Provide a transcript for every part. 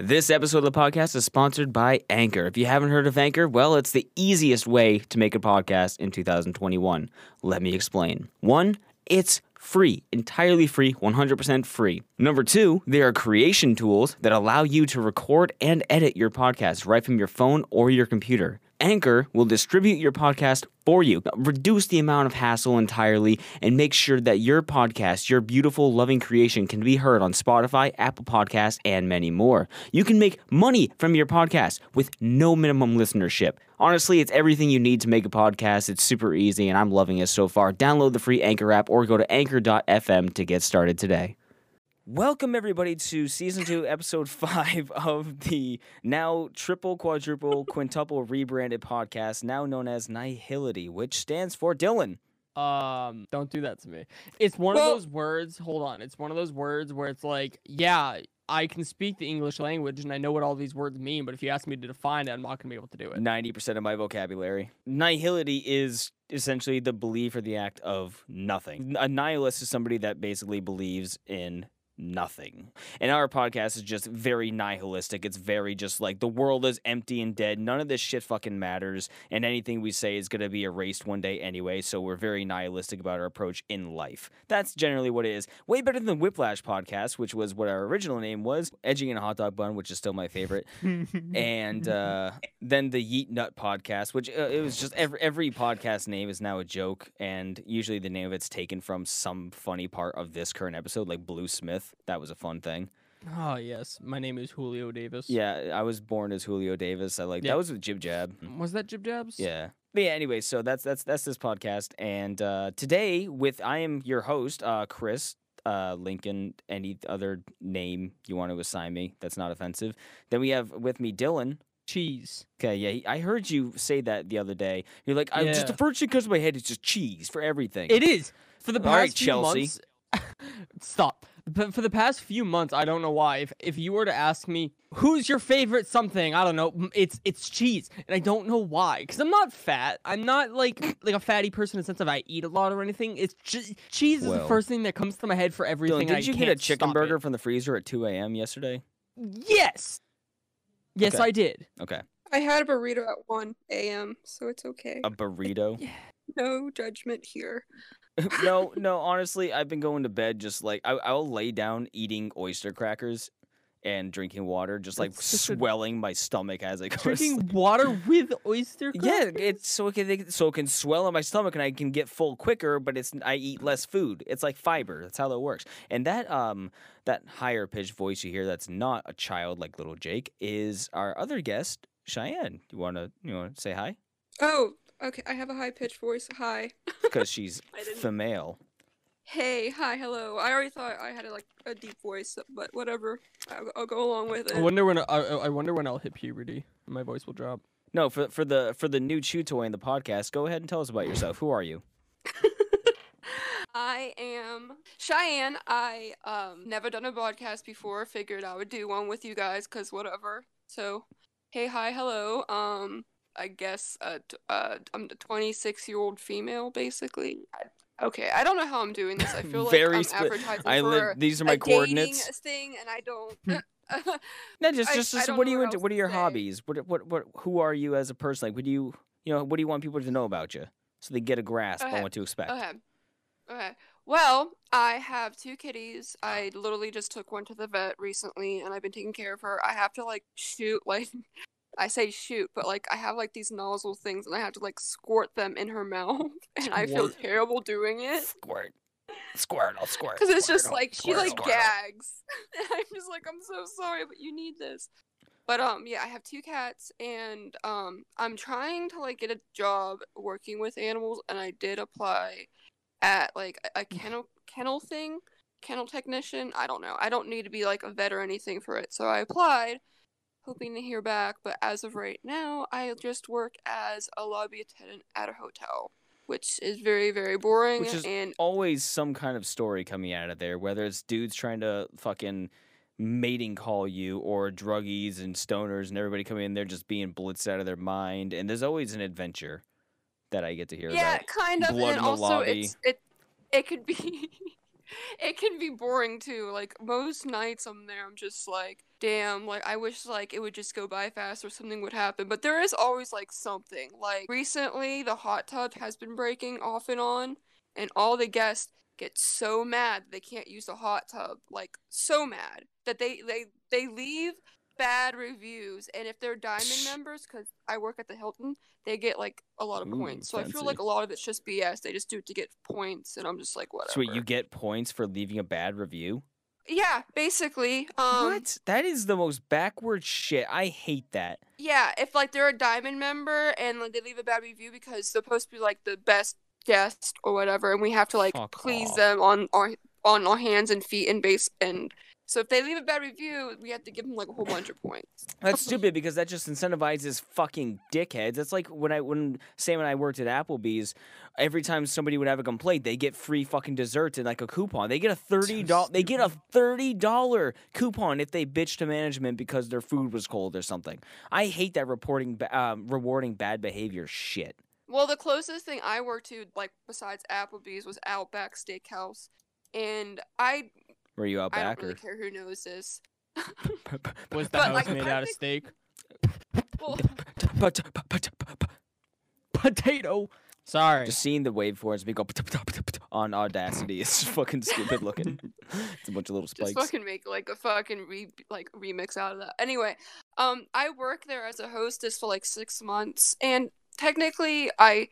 This episode of the podcast is sponsored by Anchor. If you haven't heard of Anchor, well, it's the easiest way to make a podcast in 2021. Let me explain. One, it's free, entirely free, 100% free. Number two, there are creation tools that allow you to record and edit your podcast right from your phone or your computer. Anchor will distribute your podcast for you, reduce the amount of hassle entirely, and make sure that your podcast, your beautiful, loving creation, can be heard on Spotify, Apple Podcasts, and many more. You can make money from your podcast with no minimum listenership. Honestly, it's everything you need to make a podcast. It's super easy, and I'm loving it so far. Download the free Anchor app or go to anchor.fm to get started today. Welcome, everybody, to season two, episode five of the now triple, quadruple, quintuple rebranded podcast, now known as Nihility, which stands for Dylan. Um, don't do that to me. It's one Well- of those words. Hold on. It's one of those words where it's like, yeah, I can speak the English language and I know what all these words mean, but if you ask me to define it, I'm not gonna be able to do it. 90% of my vocabulary. Nihility is essentially the belief or the act of nothing. A nihilist is somebody that basically believes in nothing. And our podcast is just very nihilistic. It's very just like the world is empty and dead. None of this shit fucking matters. And anything we say is going to be erased one day anyway. So we're very nihilistic about our approach in life. That's generally what it is. Way better than the Whiplash podcast, which was what our original name was. Edging in a hot dog bun, which is still my favorite and uh, then the Yeet Nut podcast, which uh, it was just every every podcast name is now a joke, and usually the name of it's taken from some funny part of this current episode, like Blue Smith. That was a fun thing. oh yes, my name is Julio Davis. Yeah, I was born as Julio Davis. I like Yeah. that was with Jib Jab. Was that Jib Jabs? Yeah. But yeah, anyway, so that's that's that's this podcast, and uh, today with I am your host, uh, Chris. Uh, Linkin, any other name you want to assign me that's not offensive. Then we have with me Dylan. Cheese. Okay, yeah, he- I heard you say that the other day. You're like, I just the first thing comes to my head is just cheese for everything. It is. For the past right, few Chelsea. months. Stop. But for the past few months, I don't know why. If if you were to ask me who's your favorite something, I don't know. It's it's cheese, and I don't know why. Cause I'm not fat. I'm not like like a fatty person in the sense of I eat a lot or anything. It's just cheese is Well. the first thing that comes to my head for everything. and did you get a chicken burger it. from the freezer at 2 a.m. yesterday? Yes. Yes, Okay. I did. Okay, I had a burrito at 1 a.m., so it's okay. a burrito. Yeah. No judgment here. no, no. Honestly, I've been going to bed just like I, I'll lay down eating oyster crackers and drinking water, just like That's such a- swelling my stomach as I go. to sleep. Drinking water with oyster Crackers? Yeah, it's so it can so it can swell in my stomach and I can get full quicker, but it's I eat less food. It's like fiber. That's how that works. And that um that higher pitched voice you hear that's not a child like little Jake is our other guest, Cheyenne. You wanna you wanna say hi? Oh, okay. I have a high pitched voice. Hi. Because she's I didn't- female. Hey, hi, hello. I already thought I had a, like a deep voice, but whatever. I'll, I'll go along with it. I wonder when I, I I wonder when I'll hit puberty and my voice will drop. No, for for the for the new chew toy in the podcast, go ahead and tell us about yourself. Who are you? I am Cheyenne. I um never done a podcast before. Figured I would do one with you guys, cause whatever. So, hey, hi, hello. Um, I guess a, uh I'm the 26 year old female, basically. I, okay, I don't know how I'm doing this. I feel like Very I'm spe- advertising I for live these are a my dating coordinates. thing, and I don't. No, just I- just, I just don't what are you what into? What are your say. hobbies? What what what who are you as a person? Like what do you you know, what do you want people to know about you? So they get a grasp on what to expect. Okay. Okay. Well, I have two kitties. I literally just took one to the vet recently and I've been taking care of her. I have to like shoot like I say shoot, but like I have like these nozzle things and I have to like squirt them in her mouth and I feel terrible doing it Squirt. squirt, I'll squirt. cuz it's just like she like gags. And I'm just like I'm so sorry, but you need this. But um yeah, I have two cats and um I'm trying to like get a job working with animals and I did apply at like a a kennel kennel thing, kennel technician. I don't know. I don't need to be like a vet or anything for it. So I applied hoping to hear back, but as of right now, I just work as a lobby attendant at a hotel, which is very very boring Which is and always some kind of story coming out of there, whether it's dudes trying to fucking mating call you or druggies and stoners and everybody coming in there just being blitzed out of their mind. And there's always an adventure that I get to hear yeah, about. kind of. blood and in the also, lobby. it's it it could be it can be boring too. Like most nights I'm there, I'm just like, damn, like I wish like it would just go by fast or something would happen. But there is always like something. Like recently, the hot tub has been breaking off and on, and all the guests get so mad they can't use the hot tub. Like so mad that they they they leave bad reviews and if they're diamond members because i work at the hilton they get like a lot of Ooh, points so i feel like a lot of it's just bs they just do it to get points and i'm just like whatever Sweet, you get points for leaving a bad review. yeah basically um what? That is the most backward shit. I hate that. yeah if like they're a diamond member and like they leave a bad review because they're supposed to be like the best guest or whatever and we have to like Fuck please off. them on our on our hands and feet and base and so if they leave a bad review we have to give them like a whole bunch of points That's stupid because that just incentivizes fucking dickheads. That's like when I when Sam and I worked at Applebee's. Every time somebody would have a complaint, they get free fucking desserts and like a coupon. They get a thirty dollars. They get a thirty dollar coupon if they bitch to management because their food was cold or something. I hate that reporting, um, rewarding bad behavior shit. Well, the closest thing I worked to, like besides Applebee's, was Outback Steakhouse, and I Were you out back? I don't really or? care who knows this. Was the But, house like, made out of steak? Well, Potato. Sorry. Just seeing the waveforms me go on Audacity is fucking stupid looking. it's a bunch of little spikes. just spikes. fucking make like a fucking re like remix out of that. Anyway, um, I worked there as a hostess for like six months, and technically, I,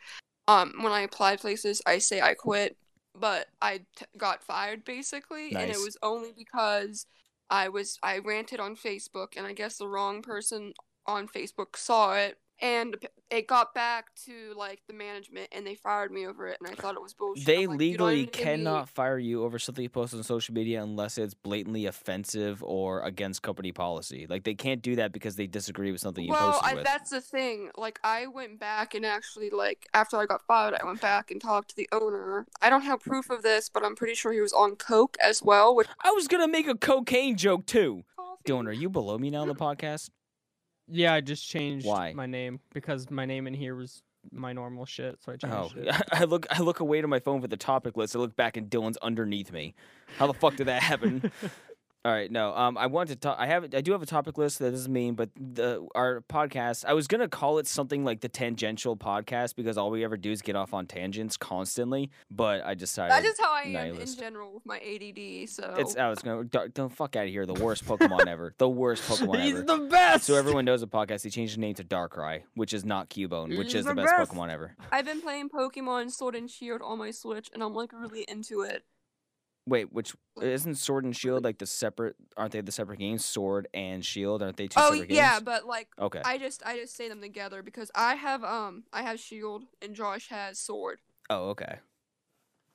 um, when I applied places, I say I quit, but I t- got fired basically, and it was only because I was I ranted on Facebook, and I guess the wrong person on Facebook saw it. And it got back to like the management, and they fired me over it. And I thought it was bullshit. They like, "You don't legally even me-" cannot fire you over something you post on social media unless it's blatantly offensive or against company policy. Like they can't do that because they disagree with something you well, posted I, with. that's the thing. Like, I went back and actually, like, after I got fired, I went back and talked to the owner. I don't have proof of this, but I'm pretty sure he was on coke as well. Which I was gonna make a cocaine joke too. coffee. Dylan, are you below me now on the podcast? Yeah, I just changed Why? my name because my name in here was my normal shit, so I Oh, changed it. I look I look away to my phone for the topic list. I look back and Dylan's underneath me. How the fuck did that happen? All right, no. Um, I want to talk. I have. I do have a topic list. That doesn't mean, but the our podcast. I was gonna call it something like the tangential podcast because all we ever do is get off on tangents constantly. But I decided That's just how I am nihilist. in general with my ADD. So it's. I was gonna. Don't, don't fuck out of here. The worst Pokemon ever. The worst Pokemon ever. He's ever. the best. So everyone knows the podcast. He changed the name to Darkrai, which is not Cubone, which He's is the the best best. Pokemon ever. I've been playing Pokemon Sword and Shield on my Switch, and I'm like really into it. Wait, which isn't Sword and Shield like the separate? Aren't they the separate games? Sword and Shield aren't they two Oh separate games? yeah, games? but like Okay. I just I just say them together because I have um I have Shield and Josh has Sword. oh, okay.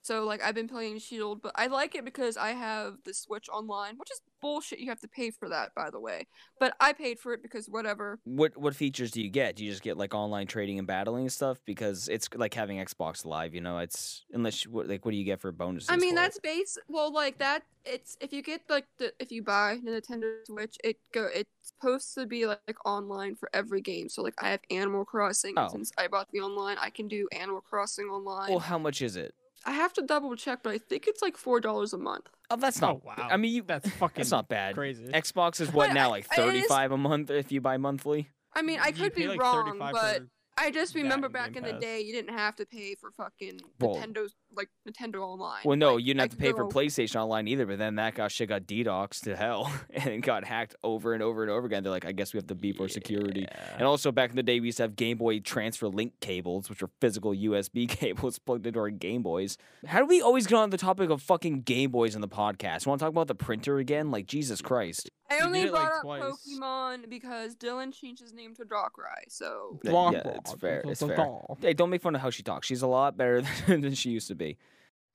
So like I've been playing Shield, but I like it because I have the Switch online, which is bullshit. You have to pay for that, by the way. But I paid for it because whatever. What what features do you get? Do you just get like online trading and battling and stuff? Because it's like having Xbox Live. You know, it's unless you, what, like what do you get for bonuses? I mean for it? that's base. Well, like that. It's if you get like the if you buy the Nintendo Switch, it go it's supposed to be like, online for every game. So like I have Animal Crossing. Oh. Since I bought the online, I can do Animal Crossing online. Well, how much is it? I have to double check, but I think it's like four dollars a month. Oh, that's not. Oh not. wow. I mean, you. that's fucking That's not bad. crazy. Xbox is what But now, I- like I- it is- thirty five a month if you buy monthly. I mean, I You could be like, wrong, 35 but for I just remember back in the day, you didn't have to pay for fucking Well- Nintendo's like Nintendo Online. Well, no, Like, you didn't have to pay for PlayStation Online either. But then that got shit got DDoSed to hell and it got hacked over and over and over again. They're like, I guess we have to beep our security. And also back in the day, we used to have Game Boy transfer link cables, which are physical USB cables plugged into our Game Boys. How do we always get on the topic of fucking Game Boys in the podcast? Want to talk about the printer again? Like Jesus Christ! I only did it, like, brought up twice. Pokemon because Dylan changed his name to Darkrai. So Yeah, yeah, it's fair, it's fair. Hey, don't make fun of how she talks. She's a lot better than, than she used to be.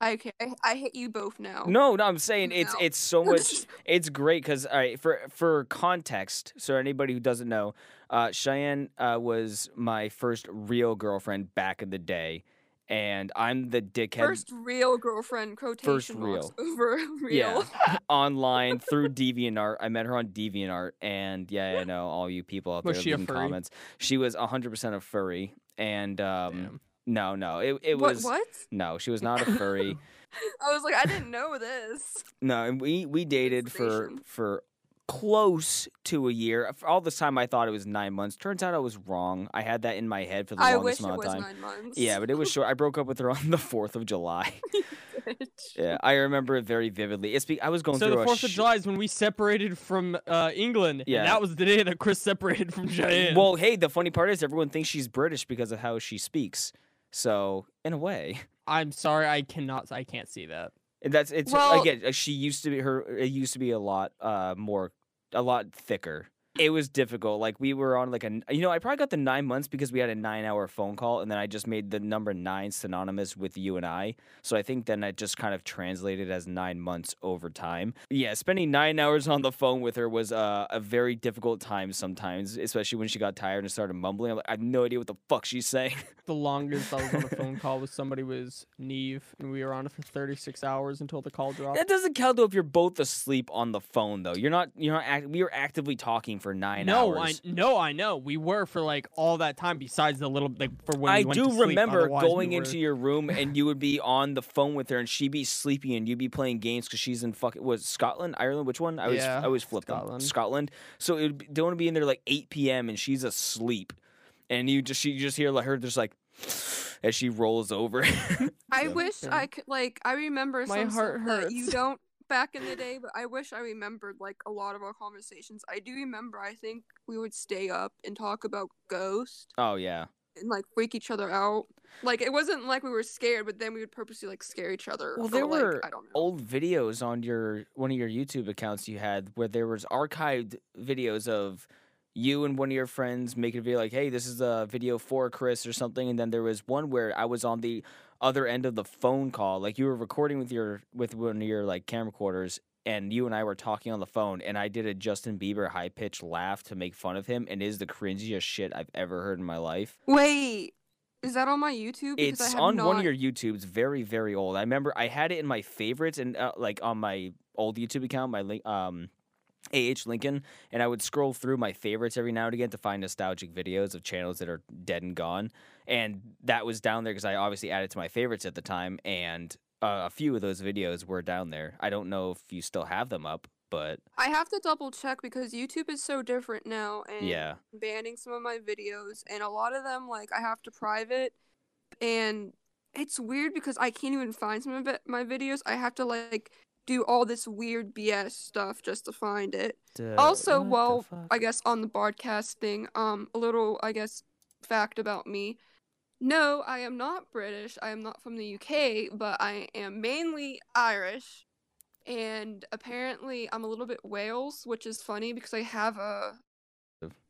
I okay, I, I hate you both now. No, no, I'm saying it's No. it's so much. It's great because all right for for context. So anybody who doesn't know, uh, Cheyenne uh, was my first real girlfriend back in the day, and I'm the dickhead First real girlfriend quotation marks real. over real. Yeah, online through DeviantArt. I met her on DeviantArt, and yeah, I know all you people out there Was leaving comments. She was 100% a furry, and um, Damn. No, no, it it what? was What? no. She was not a furry. I was like, I didn't know this. no, and we we dated for for close to a year. All this time, I thought it was nine months. Turns out I was wrong. I had that in my head for the I longest wish it amount was of time. nine months. Yeah, but it was short. I broke up with her on the fourth of July. Yeah, I remember it very vividly. It's be- I was going through. So through the a Fourth of sh- July is when we separated from uh, England. Yeah. And that was the day that Chris separated from Cheyenne. Well, hey, the funny part is everyone thinks she's British because of how she speaks. So, in a way, I'm sorry, I cannot. I can't see that. And that's it's Well- again. uh, She used to be her. It used to be a lot uh more, a lot thicker. It was difficult. Like we were on like a, you know, I probably got the nine months because we had a nine-hour phone call, and then I just made the number nine synonymous with you and I. So I think then I just kind of translated as nine months over time. Yeah, spending nine hours on the phone with her was uh, a very difficult time sometimes, especially when she got tired and started mumbling. I'm like, I have no idea what the fuck she's saying. The longest I was on a phone call with somebody was Neve, and we were on it for 36 hours until the call dropped. That doesn't count though if you're both asleep on the phone though. You're not. You're not. Act- we were actively talking for nine no, hours. I no, I know. We were for like all that time. Besides the little like for when I we went do to sleep, remember otherwise we going were- into your room and you would be on the phone with her and she'd be sleeping and you'd be playing games because she's in fucking was Scotland, Ireland, which one? I was Yeah, I always flip them. Scotland. Scotland. So it would be, don't be in there like 8 p.m. and she's asleep, and you just you just hear like her just like as she rolls over. I So- wish Yeah. I could like I remember My some heart stuff that you don't back in the day, but I wish I remembered like a lot of our conversations. I do remember I think we would stay up and talk about Ghost oh yeah. and like freak each other out. Like it wasn't like we were scared, but then we would purposely like scare each other. Well, there like, were I don't know. old videos on your one of your YouTube accounts you had where there was archived videos of you and one of your friends making a video like, "Hey, this is a video for Chris" or something, and then there was one where I was on the other end of the phone call, like you were recording with your with one of your like camcorders. And you and I were talking on the phone, and I did a Justin Bieber high pitched laugh to make fun of him, and it is the cringiest shit I've ever heard in my life. Wait, is that on my YouTube? Because I It's on not... one of your YouTubes, very very old. I remember I had it in my favorites and uh, like on my old YouTube account, my link, um, AH Linkin, and I would scroll through my favorites every now and again to find nostalgic videos of channels that are dead and gone. And that was down there because I obviously added to my favorites at the time, and uh, a few of those videos were down there. I don't know if you still have them up, but I have to double check because YouTube is so different now and yeah, banning some of my videos and a lot of them like I have to private and it's weird because I can't even find some of it, my videos. I have to like do all this weird BS stuff just to find it. Also, well, I guess on the broadcast thing, um, a little, I guess, fact about me. No, I am not British. I am not from the UK, but I am mainly Irish. And apparently, I'm a little bit Wales, which is funny because I have a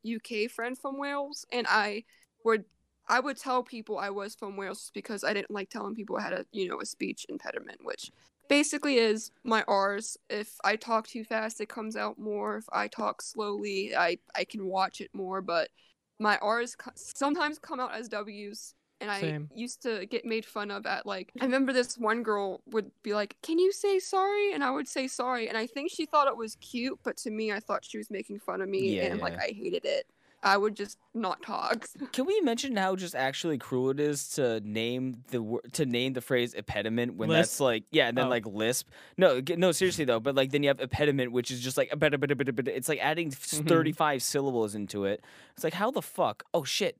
UK friend from Wales, and I would I would tell people I was from Wales because I didn't like telling people I had a you know a speech impediment, which basically is my R's. If I talk too fast, it comes out more. If I talk slowly, I I can watch it more. But my R's co- sometimes come out as W's. And I Same. used to get made fun of at like I remember this one girl would be like, "Can you say sorry?" and I would say sorry, and I think she thought it was cute, but to me, I thought she was making fun of me, Yeah, and like. I hated it. I would just not talk. Can we mention how just actually cruel it is to name the wor- to name the phrase impediment when that's like yeah, and then Oh. like lisp. No, no, seriously though. But like then you have impediment, which is just like a bit, a bit, a bit, a bit. It's like adding Mhm. thirty five syllables into it. It's like how the fuck? Oh shit.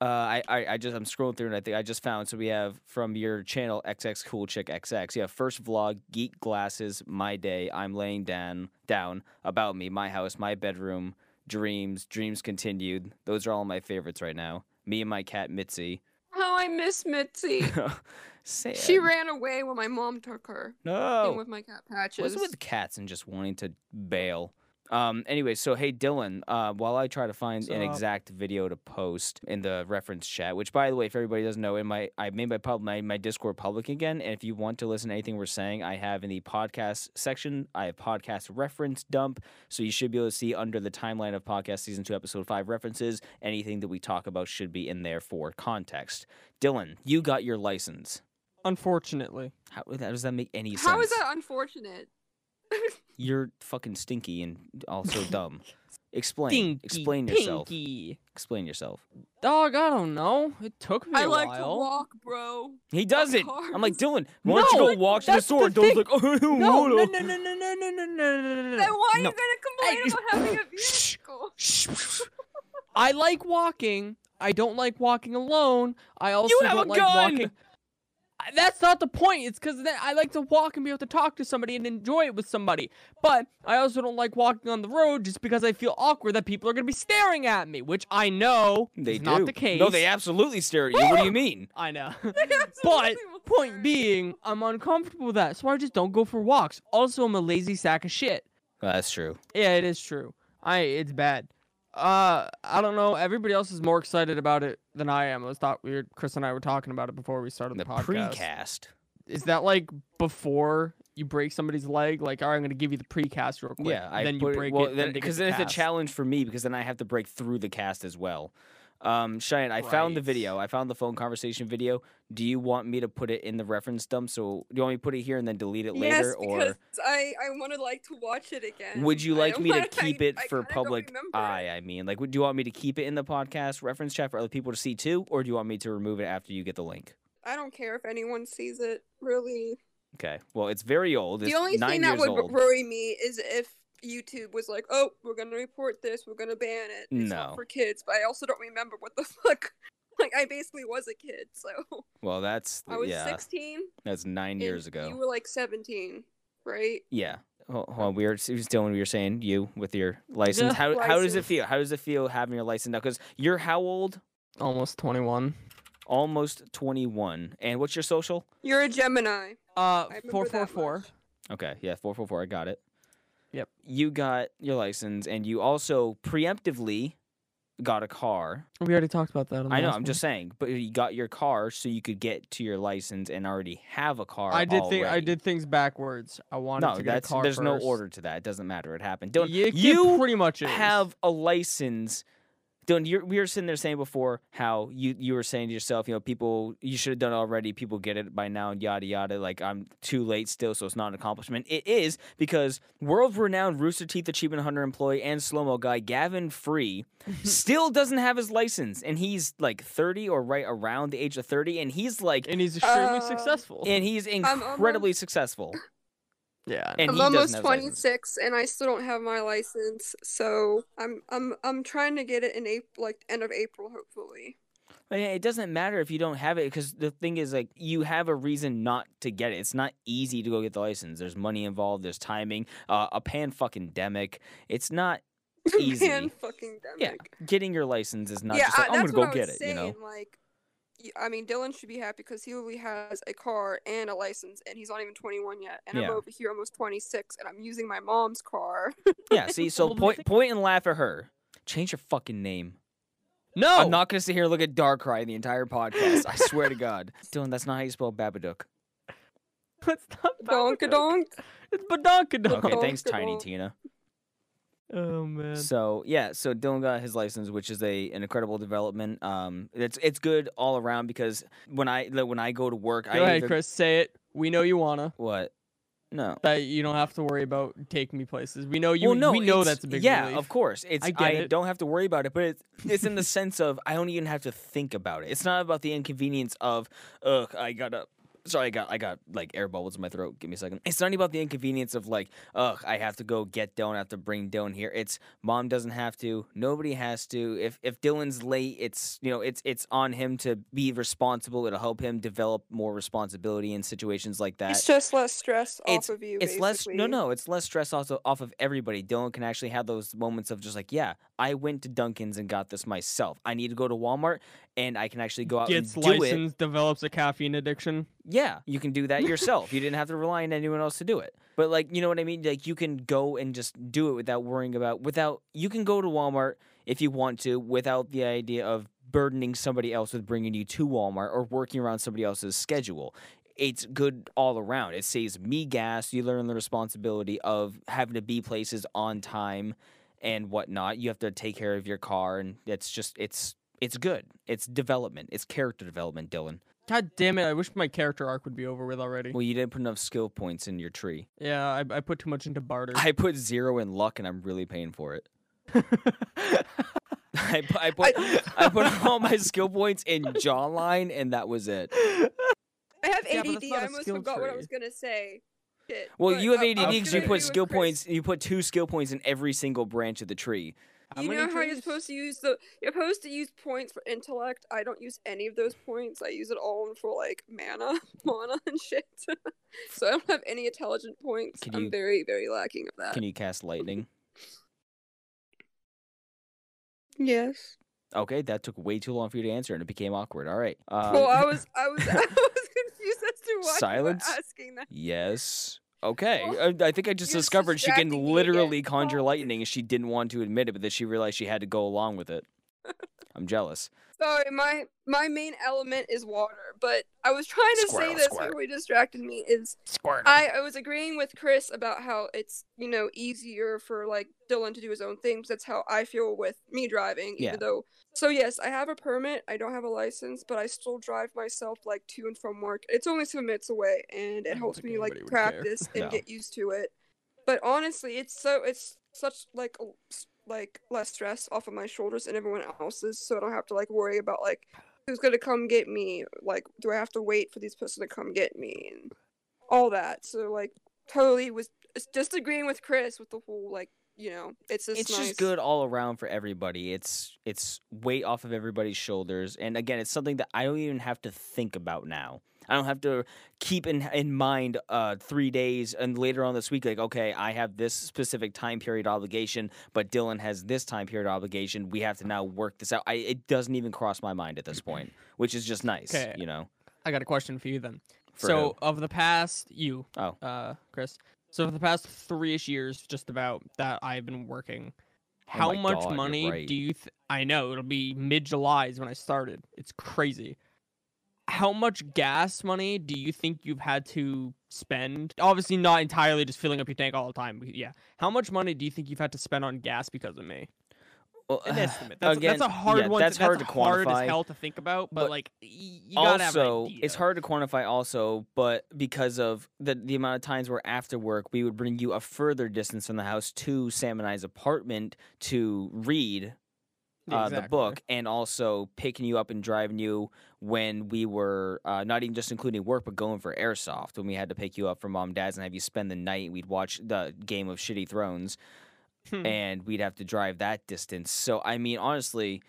Uh, I, I, I just I'm scrolling through and I think I just found so we have from your channel XX Cool Chick XX. Yeah, first vlog, geek glasses, my day. I'm laying down down about me, my house, my bedroom, dreams, dreams continued. Those are all my favorites right now. Me and my cat Mitzi. Oh, I miss Mitzi. Sad. she ran away when my mom took her. No. with my cat patches. What's with cats and just wanting to bail? Um. Anyway, so hey Dylan, uh, while I try to find an Sup? exact video to post in the reference chat, which by the way, if everybody doesn't know, in my I made my pub my, my Discord public again, and if you want to listen to anything we're saying, I have in the podcast section, I have podcast reference dump, so you should be able to see under the timeline of podcast season two, episode five references, anything that we talk about should be in there for context. Dylan, you got your license. Unfortunately, How, how does that make any sense? How is that unfortunate? You're fucking stinky and also dumb. Explain. Dinky, Explain yourself. pinky. Explain yourself. Dog, I don't know. It took me I a like while. to walk, bro. He doesn't. I'm like. Dylan. Why don't No, you go walk to the that's store? the Dylan's thing. like, oh, I don't No, wanna." no, no, no, no, no, no, no, no, no, no, no. Then why are no. you gonna complain Hey, about having a shh, vehicle? I like walking. I don't like walking alone. I also have don't a like gun! walking. I- That's not the point. It's because I like to walk and be able to talk to somebody and enjoy it with somebody. But I also don't like walking on the road just because I feel awkward that people are going to be staring at me, which I know They is do. not the case. No, they absolutely stare at you. what do you mean? I know. But point being, I'm uncomfortable with that, so I just don't go for walks. Also, I'm a lazy sack of shit. that's true. Yeah, it is true. I it's bad. Uh, I don't know. Everybody else is more excited about it than I am. I was thought we were, Chris and I were talking about it before we started The the, podcast. precast. Is that like before you break somebody's leg? Like, all right, I'm gonna give you the precast real quick. Yeah, I then put you break well, it. because then then it's a challenge for me because then I have to break through the cast as well. Um, Cheyenne, I found the video. I found the phone conversation video. Do you want me to put it in the reference dump? So do you want me to put it here and then delete it Yes, later, or I I want to like to watch it again. would you like me to keep I- it I for kinda public eye? I mean, like, would do you want me to keep it in the podcast reference chat for other people to see too, or do you want me to remove it after you get the link? I don't care if anyone sees it. Really, Okay. Well, it's very old. It's the only thing that would old. worry me is if YouTube was like, "Oh, we're gonna report this. We're gonna ban it. It's No. not for kids." But I also don't remember what the fuck. Like I basically was a kid, so well, that's I was yeah. 16. That's nine years ago. You were like 17, right? Yeah. Hold, hold on. We were still when we were saying you with your license. Yeah. How how does it feel? How does it feel having your license now? Because you're how old? almost 21. Almost 21. And what's your social? You're a Gemini. Uh, I remember four that four much. four. Okay. Yeah. Four four four. I got it. Yep. You got your license, and you also preemptively got a car. We already talked about that. On the I know. I'm one. just saying, but you got your car so you could get to your license and already have a car. I did think I did things backwards. I wanted No, to get that's a car there's no order to that. It doesn't matter. It happened. Don't Ye- it you pretty much is. have a license. Dylan, you're, we were sitting there saying before how you, you were saying to yourself, you know, people, you should have done it already. People get it by now, yada, yada. Like, I'm too late still, so it's not an accomplishment. It is because world renowned Rooster Teeth Achievement Hunter employee and slow mo guy Gavin Free still doesn't have his license. And he's like 30 or right around the age of 30. And he's like, and he's extremely Um, successful. and he's almost- incredibly successful. Yeah. And I'm he almost have his license. 26 and I still don't have my license. So I'm I'm I'm trying to get it in April, like end of April, hopefully. But yeah, it doesn't matter if you don't have it because the thing is, like, you have a reason not to get it. It's not easy to go get the license. There's money involved. There's timing. Uh, a pan fucking demic. It's not easy. Man, fucking yeah, getting your license is not yeah, just like I, I'm that's gonna go what I get was it. saying. You know? Like, y- I mean, Dylan should be happy because he only has a car and a license, and he's not even 21 yet. And Yeah. I'm over here almost 26, and I'm using my mom's car. Yeah. See, so Well, the point thing- point and laugh at her. Change your fucking name. no. I'm not gonna sit here and look at Darkrai the entire podcast. I swear to God, Dylan, that's not how you spell Babadook. It's not Donkadonk. It's badonkadonk. Okay, thanks, Tiny Tina. Oh man. So yeah, so Dylan got his license, which is a an incredible development. Um, it's it's good all around because when I when I go to work, Go I ahead, either- Chris. Say it. We know you wanna. What? No. That you don't have to worry about taking me places. We know you. well, no, we know that's a big yeah, relief. of course. It's I I, it. don't have to worry about it, but it's it's in the sense of I don't even have to think about it. It's not about the inconvenience of ugh, I gotta. Sorry, I got I got like air bubbles in my throat. Give me a second. It's not about the inconvenience of like, ugh, I have to go get Dylan, I have to bring Dylan here. It's mom doesn't have to, nobody has to. If if Dylan's late, it's you know, it's it's on him to be responsible. It'll help him develop more responsibility in situations like that It's just less stress it's off of you. it's less no no it's less stress also off of everybody dylan can actually have those moments of just like yeah i went to dunkin's and got this myself i need to go to walmart and i can actually go out Gets and do it. license, develops a caffeine addiction. yeah you can do that yourself. You didn't have to rely on anyone else to do it. But like you know what i mean? Like you can go and just do it without worrying about without you can go to walmart if you want to without the idea of burdening somebody else with bringing you to walmart or working around somebody else's schedule. It's good all around. It saves me gas. You learn the responsibility of having to be places on time and whatnot. You have to take care of your car and it's just it's it's good it's development it's character development dylan God damn it! I wish my character arc would be over with already. well, you didn't put enough skill points in your tree. Yeah, I, I put too much into barter. I put zero in luck, and I'm really paying for it. I, I put I put all my skill points in jawline, and that was it. I have Yeah, but ADD. that's not almost have forgot what I was gonna say. Shit. Well, but you have I- I ADD because you put skill Chris. points. You put two skill points in every single branch of the tree. How you many know how you're supposed to use the you're supposed to use points for intellect. I don't use any of those points. I use it all for like mana, mana and shit. so I don't have any intelligent points. Can I'm you- very, very lacking of that. Can you cast lightning? Yes. Okay, that took way too long for you to answer, and it became awkward. All right. Um, well, I was, I was, I was confused as to why Silence? you were asking that. Yes. Okay. I, uh, I think I just you're discovered she can distracting me literally conjure lightning, and she didn't want to admit it, but then she realized she had to go along with it. I'm jealous. Sorry, my my main element is water, but I was trying to Squirtle, say this squirt. before he distracted me. Is Squirt. I, I was agreeing with Chris about how it's you know easier for like Dylan to do his own things. That's how I feel with me driving. Yeah. Even though, so yes, I have a permit. I don't have a license, but I still drive myself like to and from work. It's only two minutes away, and it helps me like anybody would care. practice and No. get used to it. But honestly, it's so it's such like a, like less stress off of my shoulders and everyone else's, so I don't have to like worry about like who's gonna come get me. Like, do I have to wait for this person to come get me and all that? So like, totally was just agreeing with Chris with the whole like you know it's just it's nice. just good all around for everybody. It's it's weight off of everybody's shoulders, and again, it's something that I don't even have to think about now. I don't have to keep in in mind uh, three days and later on this week, like okay, I have this specific time period obligation, but Dylan has this time period obligation. We have to now work this out. I, it doesn't even cross my mind at this point, which is just nice, you know. I got a question for you then. For so of the past you, Oh. uh, Chris. So for the past three-ish years, just about that I've been working. Oh How my much God, money right. do you? Th- I know it'll be mid-July is when I started. It's crazy. How much gas money do you think you've had to spend? Obviously, not entirely just filling up your tank all the time. Yeah. How much money do you think you've had to spend on gas because of me? Well, An estimate. That's, again, that's a hard yeah, one. That's to, hard to that's hard as quantify. hell to think about, but, But like you gotta also it's hard to quantify also but because of the the amount of times where after work we would bring you a further distance from the house to sam and i's apartment to read Uh, the book and also picking you up and driving you when we were uh, not even just including work but going for airsoft when we had to pick you up from mom and dad's and have you spend the night we'd watch the game of shitty thrones Hmm. and we'd have to drive that distance so i mean honestly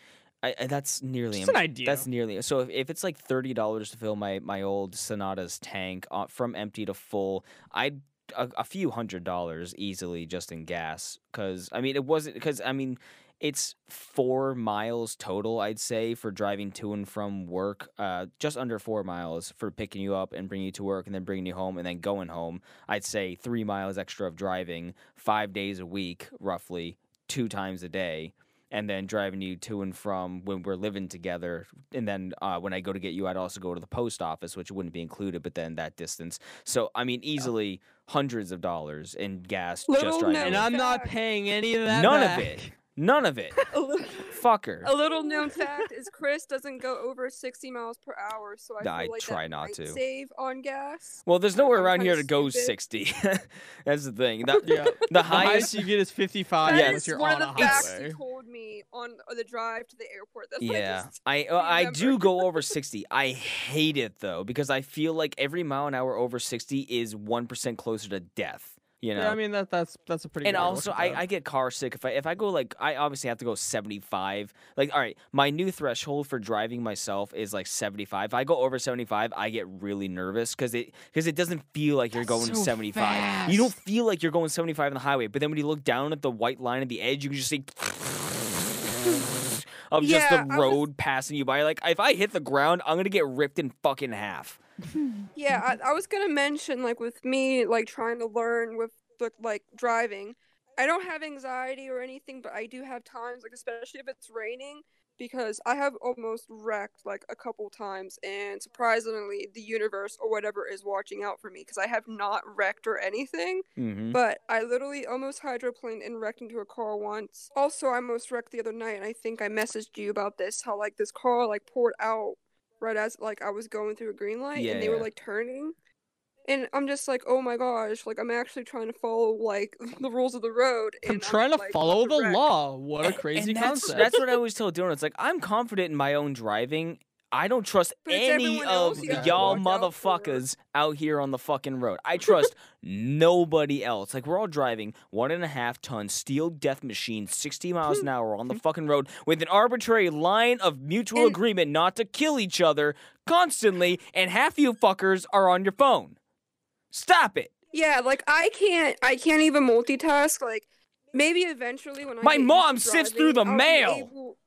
I, I- that's nearly an idea. that's nearly so. If, if it's like thirty dollars to fill my my old Sonata's tank uh, from empty to full, I'd a, a few hundred dollars easily just in gas. Because I mean, it wasn't because I mean, it's four miles total. I'd say for driving to and from work, uh, just under four miles for picking you up and bringing you to work and then bringing you home and then going home. I'd say three miles extra of driving, five days a week, roughly two times a day and then driving you to and from when we're living together. And then uh, when I go to get you, I'd also go to the post office, which wouldn't be included, but then that distance. So, I mean, easily hundreds of dollars in gas Little just driving. and. I'm not paying any of that. None back. of it. None of it. a, little, Fucker. a little known fact is Chris doesn't go over 60 miles per hour, so I, I feel like try that not might to. save on gas. Well, there's nowhere I'm around here kinda to go stupid. 60. That's the thing. The, Yeah. the The highest. highest you get is 55 That Yeah. unless is you're one on of a the facts highway. he told me on the drive to the airport. That's what I Yeah, I uh, I do go over sixty. I hate it though because I feel like every mile an hour over sixty is one percent closer to death. You know, Yeah, I mean that that's that's a pretty. and good also I, I get car sick if I if I go like I obviously have to go 75 like all right my new threshold for driving myself is like 75 if I go over 75 I get really nervous because it because it doesn't feel like you're That's going so 75 you don't feel like you're going 75 on the highway but then when you look down at the white line at the edge you can just see of just Yeah, the I was- road passing you by like if I hit the ground I'm gonna get ripped in fucking half Yeah, I, I was gonna mention like with me like trying to learn with the, like driving. I don't have anxiety or anything, but I do have times like especially if it's raining because I have almost wrecked like a couple times and surprisingly the universe or whatever is watching out for me because I have not wrecked or anything. mm-hmm. But I literally almost hydroplaned and wrecked into a car once. Also, I almost wrecked the other night, and I think I messaged you about this. How like this car like poured out right as like I was going through a green light, Yeah, and they were like turning. And I'm just like, oh my gosh, like I'm actually trying to follow like the rules of the road. I'm and trying to like, follow the wrecked. law. What a crazy and that's, concept. That's what I always tell Dylan. It's like I'm confident in my own driving. I don't trust any of else you gotta y'all watch out motherfuckers out here on the fucking road. I trust nobody else. Like we're all driving one and a half ton steel death machine, sixty miles an hour on the fucking road with an arbitrary line of mutual And- agreement not to kill each other constantly, and half you fuckers are on your phone. Stop it. Yeah, like I can't, I can't even multitask. Like maybe eventually when I My mom to sifts through the I'll mail. able-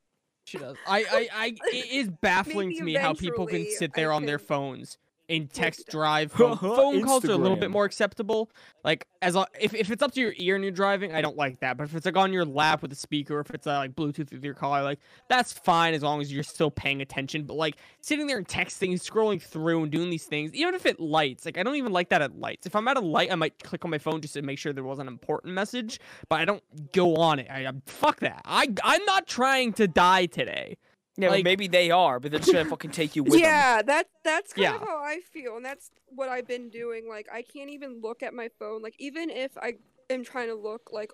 She does. I, I, I, it is baffling to me how people can eventually sit I there on their phones and text drive. Phone, phone calls are a little bit more acceptable. Like as lo- if if it's up to your ear and you're driving, I don't like that. But if it's like on your lap with a speaker, if it's uh, like Bluetooth with your car, like that's fine as long as you're still paying attention. But like sitting there and texting, scrolling through and doing these things, even if it lights, like I don't even like that at lights. If I'm at a light, I might click on my phone just to make sure there was an important message, but I don't go on it. I, I fuck that. I I'm not trying to die today. Yeah, Like- maybe they are, but they're just gonna fucking take you with them. yeah, that that's kind Yeah. of how I feel, and that's what I've been doing. Like I can't even look at my phone. Like even if I am trying to look, like,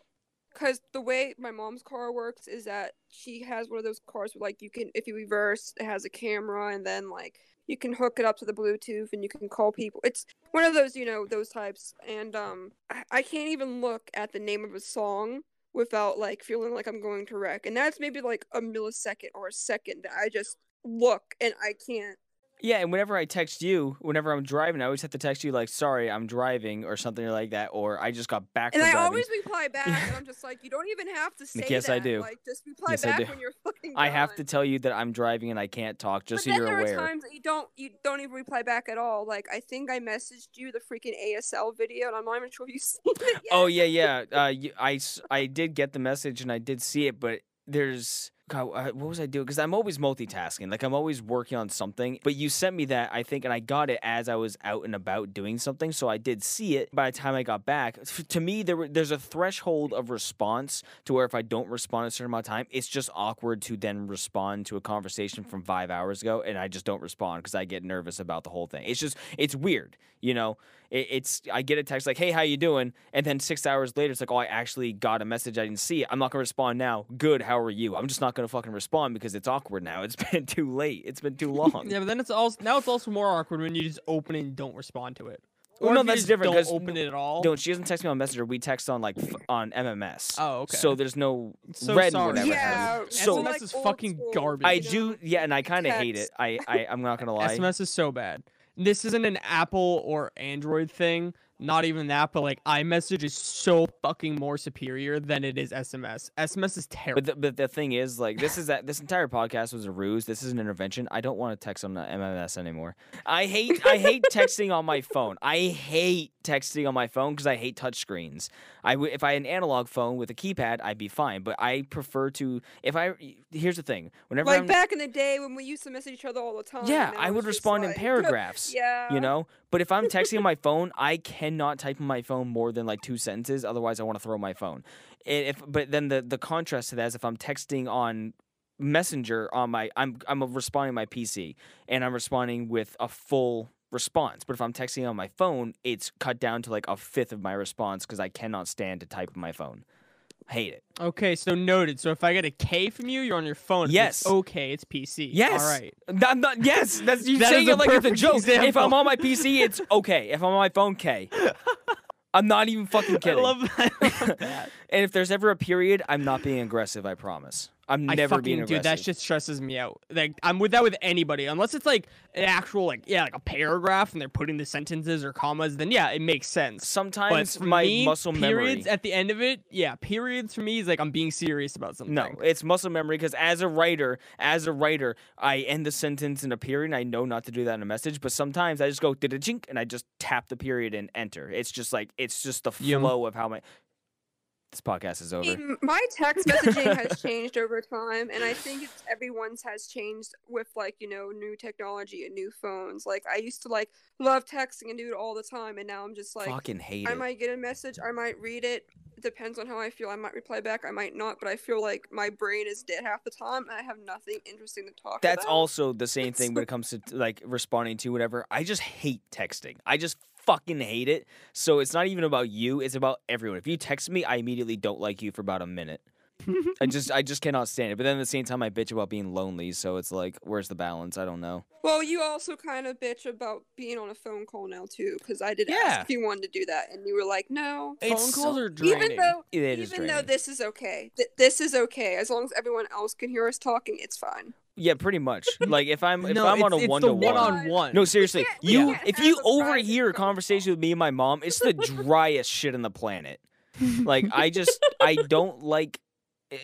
cause the way my mom's car works is that she has one of those cars where like you can, if you reverse, it has a camera, and then like you can hook it up to the Bluetooth and you can call people. It's one of those, you know, those types. And um, I, I can't even look at the name of a song without like feeling like I'm going to wreck. And that's maybe like a millisecond or a second that I just look and I can't. Yeah, and whenever I text you, whenever I'm driving, I always have to text you like, "Sorry, I'm driving" or something like that, or I just got back And I driving. always reply back, and I'm just like, you don't even have to say Yes, that. I do. Like, just reply Yes, I back do. when you're fucking. I have to tell you that I'm driving and I can't talk, just but so then you're there aware. are times that you don't, you don't even reply back at all. Like, I think I messaged you the freaking ASL video, and I'm not even sure if you've seen it yet. Oh yeah, yeah. Uh, I I did get the message and I did see it, but there's God, what was I doing? Because I'm always multitasking. Like I'm always working on something. But you sent me that I think, and I got it as I was out and about doing something. So I did see it. By the time I got back, to me there were, there's a threshold of response to where if I don't respond a certain amount of time, it's just awkward to then respond to a conversation from five hours ago, and I just don't respond because I get nervous about the whole thing. It's just it's weird, you know. It, it's I get a text like, "Hey, how you doing?" And then six hours later, it's like, "Oh, I actually got a message. I didn't see it. I'm not gonna respond now. Good. How are you? I'm just not gonna fucking respond because it's awkward now. It's been too late. It's been too long. Yeah, but then it's also now it's also more awkward when you just open it and don't respond to it. Well, Or no, if you that's just different, Don't 'cause open it at all. Don't she doesn't text me on Messenger. We text on like f- on MMS. Oh, okay. So there's no So read sorry. whatever. Yeah, So- or, SMS like, is fucking school, garbage. I do, yeah, and I kind of hate it. I, I I'm not gonna lie. SMS is so bad. This isn't an Apple or Android thing. Not even that, but like iMessage is so fucking more superior than it is SMS. SMS is terrible. But the, but the thing is, like, this is that this entire podcast was a ruse. This is an intervention. I don't want to text on the MMS anymore. I hate I hate texting on my phone. I hate texting on my phone because I hate touchscreens. I if I had an analog phone with a keypad, I'd be fine. But I prefer to if I here's the thing. Whenever Like I'm, back in the day when we used to message each other all the time. yeah, I would respond in paragraphs. yeah. You know, but if I'm texting on my phone, I cannot type on my phone more than like two sentences. Otherwise, I want to throw my phone. If but then the the contrast to that is if I'm texting on Messenger on my I'm I'm responding on my PC and I'm responding with a full response. But if I'm texting on my phone, it's cut down to like a fifth of my response because I cannot stand to type on my phone. Hate it. okay, so noted. So if I get a K from you, you're on your phone. If it's Yes. okay, it's PC. Yes. All right. I'm not, yes, that's you That saying it like it's a joke. If I'm on my PC, it's okay. If I'm on my phone, K. I'm not even fucking kidding. I love, I love that. And if there's ever a period, I'm not being aggressive. I promise. I'm I never fucking being dude, that shit stresses me out. Like I'm with that with anybody, unless it's like an actual like yeah, like a paragraph and they're putting the sentences or commas. Then yeah, it makes sense. Sometimes my me, muscle periods memory. at the end of it, yeah, periods for me is like I'm being serious about something. No, it's muscle memory because as a writer, as a writer, I end the sentence in a period. and I know not to do that in a message, but sometimes I just go did a jink and I just tap the period and enter. It's just like it's just the Yum. flow of how my this podcast is over. my text messaging has changed over time, and I think it's everyone's has changed with like you know new technology and new phones. Like I used to like love texting and do it all the time, and now I'm just like Fucking hate I it. might get a message, I might read it. Depends on how I feel. I might reply back, I might not. But I feel like my brain is dead half the time, and I have nothing interesting to talk That's about. also the same thing when it comes to like responding to whatever. I just hate texting. I just fucking hate it. So it's not even about you, it's about everyone. If you text me, I immediately don't like you for about a minute. I just I just cannot stand it. But then at the same time I bitch about being lonely, so it's like where's the balance? I don't know. Well, you also kind of bitch about being on a phone call now too, because I did Yeah. ask if you wanted to do that, and you were like, no. Phone calls so- are draining. Even though, It is even though draining. this is okay, Th- this is okay as long as everyone else can hear us talking. It's fine. Yeah, pretty much. Like if I'm if no, I'm on a it's, it's one the to one. one-on-one. No, seriously. You can't if you have a private overhear a conversation with me and my mom, it's the driest shit on the planet. Like I just I don't like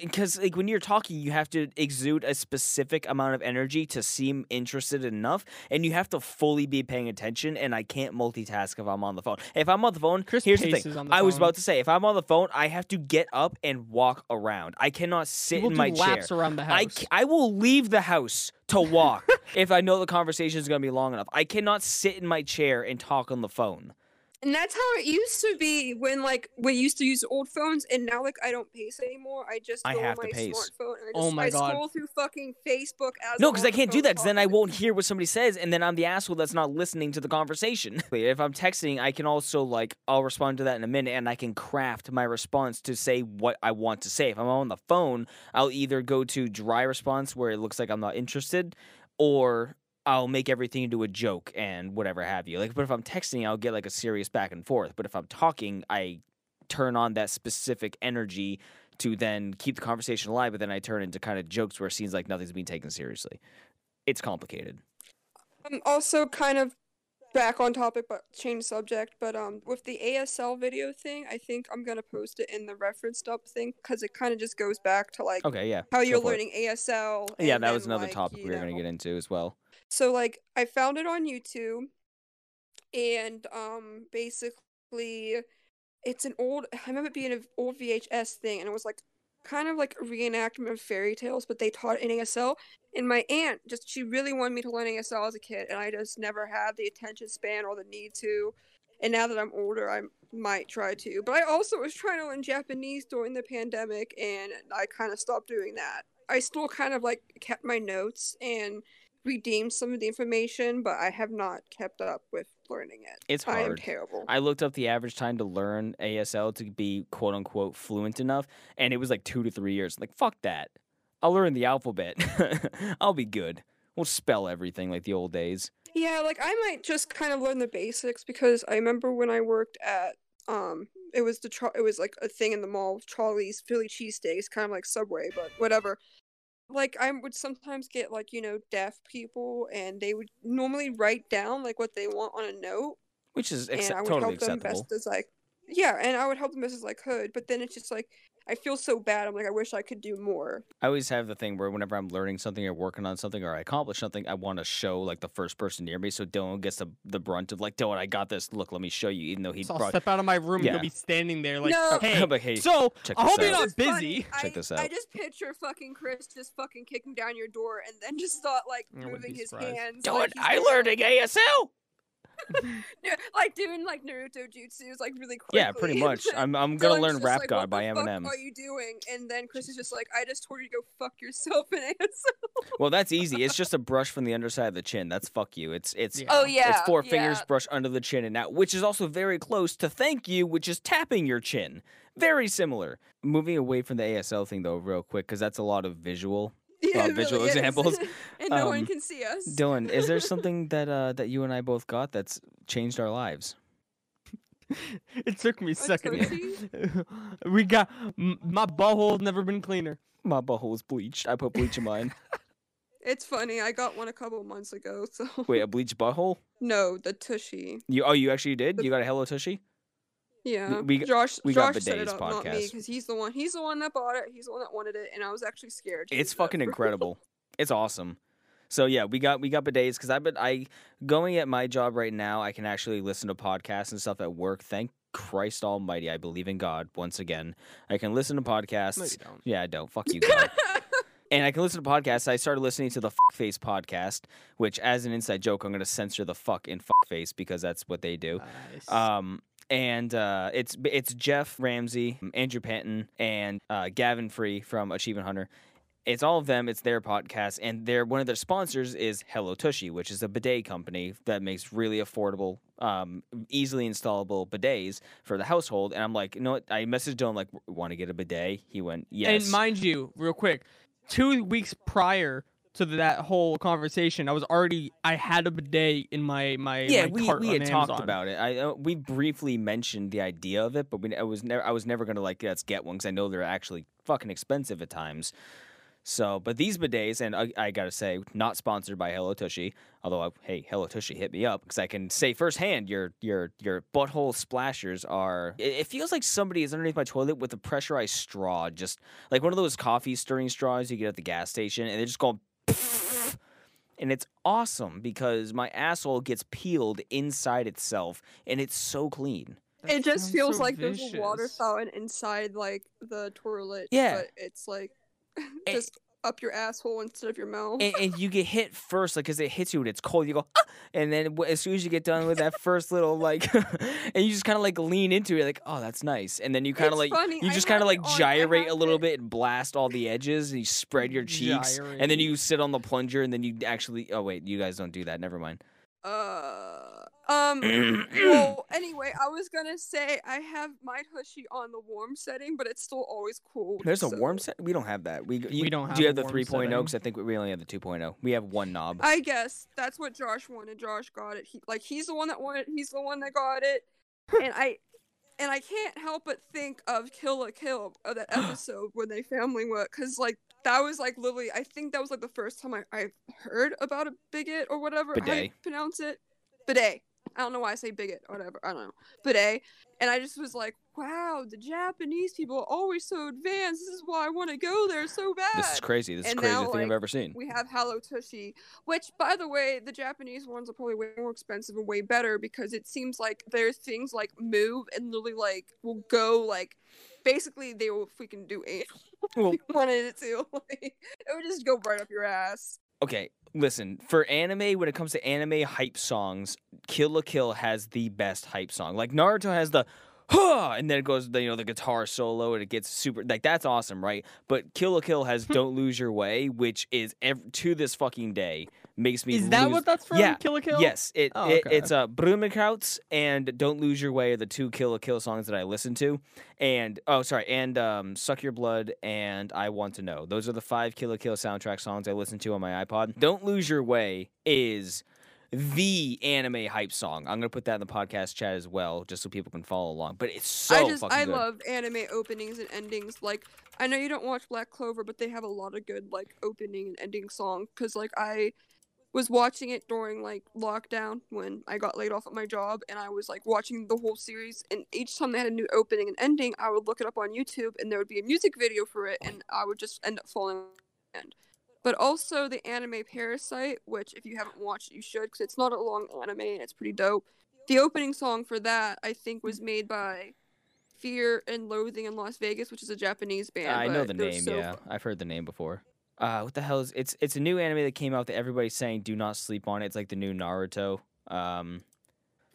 because like when you're talking, you have to exude a specific amount of energy to seem interested enough, and you have to fully be paying attention. And I can't multitask if I'm on the phone. If I'm on the phone, Chris here's the thing. the I was about to say, if I'm on the phone, I have to get up and walk around. I cannot sit We'll in my chair. around the house. I, I will leave the house to walk if I know the conversation is going to be long enough. I cannot sit in my chair and talk on the phone. And that's how it used to be when like we used to use old phones, and now like I don't pace anymore. I just I go have on to my pace. smartphone and I oh just Oh my I God. scroll through fucking Facebook as No, because I can't do that because then I won't hear what somebody says, and then I'm the asshole that's not listening to the conversation. if I'm texting, I can also like I'll respond to that in a minute, and I can craft my response to say what I want to say. If I'm on the phone, I'll either go to dry response where it looks like I'm not interested, or I'll make everything into a joke and whatever have you. Like, but if I'm texting, I'll get like a serious back and forth. But if I'm talking, I turn on that specific energy to then keep the conversation alive, but then I turn into kind of jokes where it seems like nothing's being taken seriously. It's complicated. I'm also kind of back on topic, but change subject. But um, with the ASL video thing, I think I'm gonna post it in the reference up thing because it kind of just goes back to like Okay, yeah. how you're for it. learning ASL. Yeah, that was another like, topic you we were gonna get into as well. So like I found it on YouTube and um basically it's an old I remember it being an old VHS thing and it was like kind of like a reenactment of fairy tales but they taught in ASL and my aunt just she really wanted me to learn ASL as a kid and I just never had the attention span or the need to and now that I'm older I might try to but I also was trying to learn Japanese during the pandemic and I kind of stopped doing that. I still kind of like kept my notes and redeemed some of the information, but I have not kept up with learning it. It's hard. I am terrible. I looked up the average time to learn ASL to be quote unquote fluent enough, and it was like two to three years. Like, fuck that. I'll learn the alphabet. I'll be good. We'll spell everything like the old days. Yeah, like I might just kind of learn the basics because I remember when I worked at um it was the Char- it was like a thing in the mall, Charlie's Philly cheesesteaks, kind of like Subway, but whatever. Like I would sometimes get like, you know, deaf people and they would normally write down like what they want on a note Which is and I would totally help them acceptable. best as like yeah, and I would help them best as I could, but then it's just like I feel so bad. I'm like I wish I could do more. I always have the thing where whenever I'm learning something or working on something or I accomplish something, I want to show like the first person near me, so Dylan gets the, the brunt of like, Dylan, I got this. Look, let me show you. Even though he So I'll brought. step out of my room Yeah. and you'll be standing there like, No. hey, But hey, so check I this hope you're not It's funny, busy. Check I, this out. I just picture fucking Chris just fucking kicking down your door and then just start like I moving his surprised. hands. Dylan, like I doing, learned like, ASL. Yeah, like doing like Naruto jutsus like really quickly. Yeah, pretty much. I'm I'm gonna Dylan's learn Rap like, God by Eminem. Fuck are you doing? And then Chris is just like, I just told you to go fuck yourself in ASL. Well, that's easy. It's just a brush from the underside of the chin. That's fuck you. It's it's Yeah. Oh it's yeah, four fingers brush under the chin and out, which is also very close to thank you, which is tapping your chin. Very similar. Moving away from the ASL thing though, real quick, because that's a lot of visual. Yeah, uh, visual really examples. and no Um, one can see us. Dylan, is there something that uh that you and I both got that's changed our lives? it took me a second. we got m- my butthole's never been cleaner. My butthole's bleached. I put bleach in mine. It's funny. I got one a couple months ago. So Wait, a bleached butthole? no, the tushy. You oh, you actually did? You got a Hello Tushy? Yeah, we- Josh. we got Josh set it up, not me, podcast. because he's the one. He's the one that bought it. He's the one that wanted it, and I was actually scared. It's use it fucking incredible. It's awesome. So yeah, we got we got bidets because I've been I going at my job right now. I can actually listen to podcasts and stuff at work. Thank Christ Almighty, I believe in God once again. I can listen to podcasts. No, you don't. Yeah, I don't. Fuck you, God. and I can listen to podcasts. I started listening to the Face podcast, which, as an inside joke, I'm going to censor the fuck in Face because that's what they do. Nice. Um, and uh, it's it's Geoff Ramsey, Andrew Panton, and uh, Gavin Free from Achievement Hunter. It's all of them. It's their podcast, and their one of their sponsors is Hello Tushy, which is a bidet company that makes really affordable um, easily installable bidets for the household. And I'm like, you know what? I messaged Dylan like, want to get a bidet? He went, yes. And mind you, real quick, two weeks prior to that whole conversation, I was already I had a bidet in my my yeah, my we, we had talked about it. I uh, we briefly mentioned the idea of it, but we I was never I was never gonna like let's get one because I know they're actually fucking expensive at times. So, but these bidets, and I, I gotta say, not sponsored by Hello Tushy. Although, I, hey, Hello Tushy, hit me up because I can say firsthand, your your your butthole splashers are. It, it feels like somebody is underneath my toilet with a pressurized straw, just like one of those coffee stirring straws you get at the gas station, and they're just going. And it's awesome because my asshole gets peeled inside itself, and it's so clean. That it just feels so like there's a water fountain inside like the toilet. Yeah. But it's like Eh. just up your asshole instead of your mouth. and, and you get hit first, like, because it hits you and it's cold. You go, ah! and then as soon as you get done with that first little, like, and you just kind of like lean into it, like, oh, that's nice. And then you kind of like, funny, you just kind of like it on- I gyrate a little it- bit and blast all the edges, and you spread your cheeks, and then you sit on the plunger, and then you actually, oh wait, you guys don't do that. Never mind. Uh, um. well, anyway, I was gonna say I have my tushy on the warm setting, but it's still always cool. There's a warm set. We don't have that. We you, don't Have Do have you have the warm 3.0? setting. Because I think we only have the 2.0. We have one knob. I guess that's what Josh wanted. Josh got it. He like he's the one that wanted. He's the one that got it, and I. And I can't help but think of Kill la Kill of that episode when they family went, because like that was like literally, I think that was like the first time I, I heard about a bigot or whatever how you pronounce it. Bidet. I don't know why I say bigot or whatever. I don't know. Bidet. And I just was like, wow, the Japanese people are always so advanced. This is why I want to go there so bad. This is crazy. This is And the craziest now, thing I've ever seen. we have Hello Tushy, which, by the way, the Japanese ones are probably way more expensive and way better because it seems like there's things like move and literally like will go like basically they will freaking do anal Well- if you wanted it to. Like, it would just go right up your ass. Okay, listen. For anime, when it comes to anime hype songs, Kill la Kill has the best hype song. Like Naruto has the huh, and then it goes the you know the guitar solo and it gets super like that's awesome, right? But Kill la Kill has hmm. Don't Lose Your Way, which is ev- to this fucking day makes me Is that what that's from? Yeah, Kill la Kill. Yes, it, Oh, it okay. it's uh Blumenkranz and Don't Lose Your Way are the two Kill la Kill songs that I listen to. And oh sorry, and um Suck Your Blood and I Want to Know. Those are the five Kill la Kill soundtrack songs I listen to on my iPod. Don't Lose Your Way is the anime hype song. I'm gonna put that in the podcast chat as well, just so people can follow along. But it's so I just fucking I good. love anime openings and endings. Like I know you don't watch Black Clover, but they have a lot of good like opening and ending songs. Cause like I was watching it during like lockdown when I got laid off at my job, and I was like watching the whole series. And each time they had a new opening and ending, I would look it up on YouTube, and there would be a music video for it, and I would just end up falling. in. But also the anime Parasyte, which if you haven't watched, it, you should, because it's not a long anime and it's pretty dope. The opening song for that, I think, was made by Fear and Loathing in Las Vegas, which is a Japanese band. I know the name. so yeah, fu- I've heard the name before. Uh, what the hell is it's? It's a new anime that came out that everybody's saying do not sleep on. it. It's like the new Naruto. Um,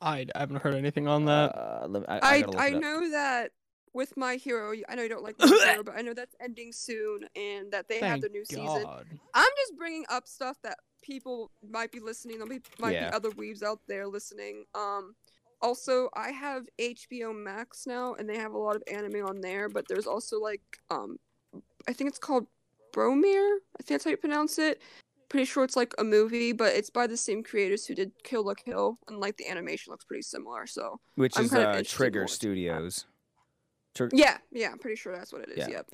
I I haven't heard anything on that. uh, me- I, I, I I know that with My Hero, I know you don't like My Hero, but I know that's ending soon and that they have the their new season. I'm just bringing up stuff that people might be listening. There might, might Yeah. be other weaves out there listening. Um, also, I have HBO Max now, and they have a lot of anime on there. But there's also like, um, I think it's called Promare. I think that's how you pronounce it. Pretty sure it's like a movie, but it's by the same creators who did Kill la Kill, and like the animation looks pretty similar. So Which I'm is kind uh, in Trigger more into that. Studios. Tr- yeah, yeah, I'm pretty sure that's what it is. Yeah. Yep.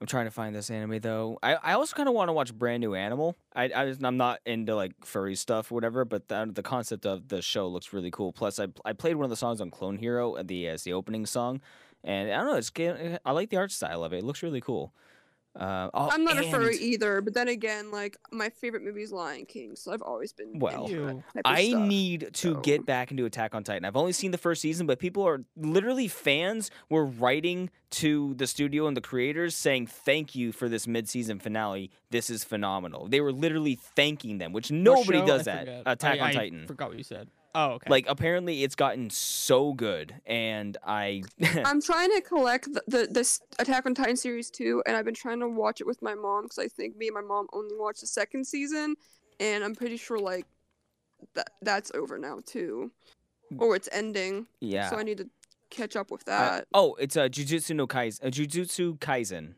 I'm trying to find this anime though. I, I also kind of want to watch Brand New Animal. I, I I'm not into like furry stuff or whatever, but the, the concept of the show looks really cool. Plus, I I played one of the songs on Clone Hero the as the opening song, and I don't know. It's I like the art style of it. It looks really cool. Uh, oh, I'm not a furry either, but then again, like my favorite movie is Lion King, so I've always been Well, into that Ew. type of I stuff. need to so- get back into Attack on Titan. I've only seen the first season, but people are literally fans were writing to the studio and the creators saying thank you for this mid-season finale. This is phenomenal. They were literally thanking them, which nobody show? does I that. forget. Attack I- on I Titan. Forgot what you said. Oh, okay. Like apparently it's gotten so good and I I'm trying to collect the, the this Attack on Titan series too, and I've been trying to watch it with my mom because I think me and my mom only watched the second season, and I'm pretty sure like that that's over now too. or it's ending. Yeah. So I need to catch up with Uh, that. oh, it's a uh, Jujutsu no Kaisen. Uh, Jujutsu Kaisen.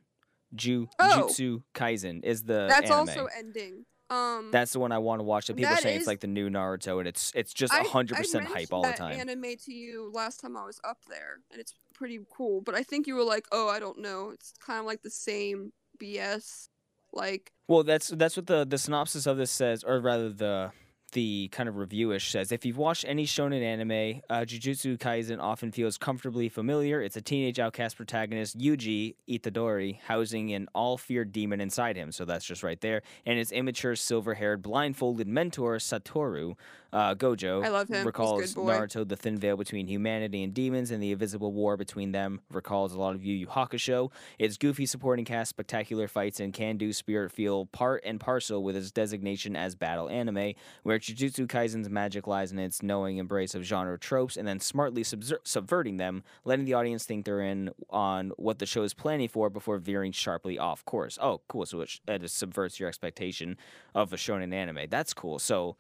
Jujutsu Kaisen is the Oh. That's anime. also ending. Um, That's the one I want to watch. That people That say it's is- like the new Naruto, and it's it's just hundred percent hype all the time. Anime to you last time I was up there, and it's pretty cool. But I think you were like, "Oh, I don't know." It's kind of like the same BS. Like, Well, that's that's what the the synopsis of this says, or rather the the kind of reviewish says. If you've watched any shonen anime, uh, Jujutsu Kaisen often feels comfortably familiar. It's a teenage outcast protagonist, Yuji Itadori, housing an all-feared demon inside him. So that's just right there. And his immature, silver-haired, blindfolded mentor, Satoru uh, Gojo, I love him. Recalls good boy. Naruto, the thin veil between humanity and demons, and the invisible war between them. Recalls a lot of Yu Yu Hakusho. Its goofy supporting cast, spectacular fights, and can-do spirit feel part and parcel with its designation as battle anime, where Jujutsu Kaisen's magic lies in its knowing embrace of genre tropes and then smartly subser- subverting them, letting the audience think they're in on what the show is planning for before veering sharply off course. Oh, cool! So it, it subverts your expectation of a shonen anime. That's cool. So,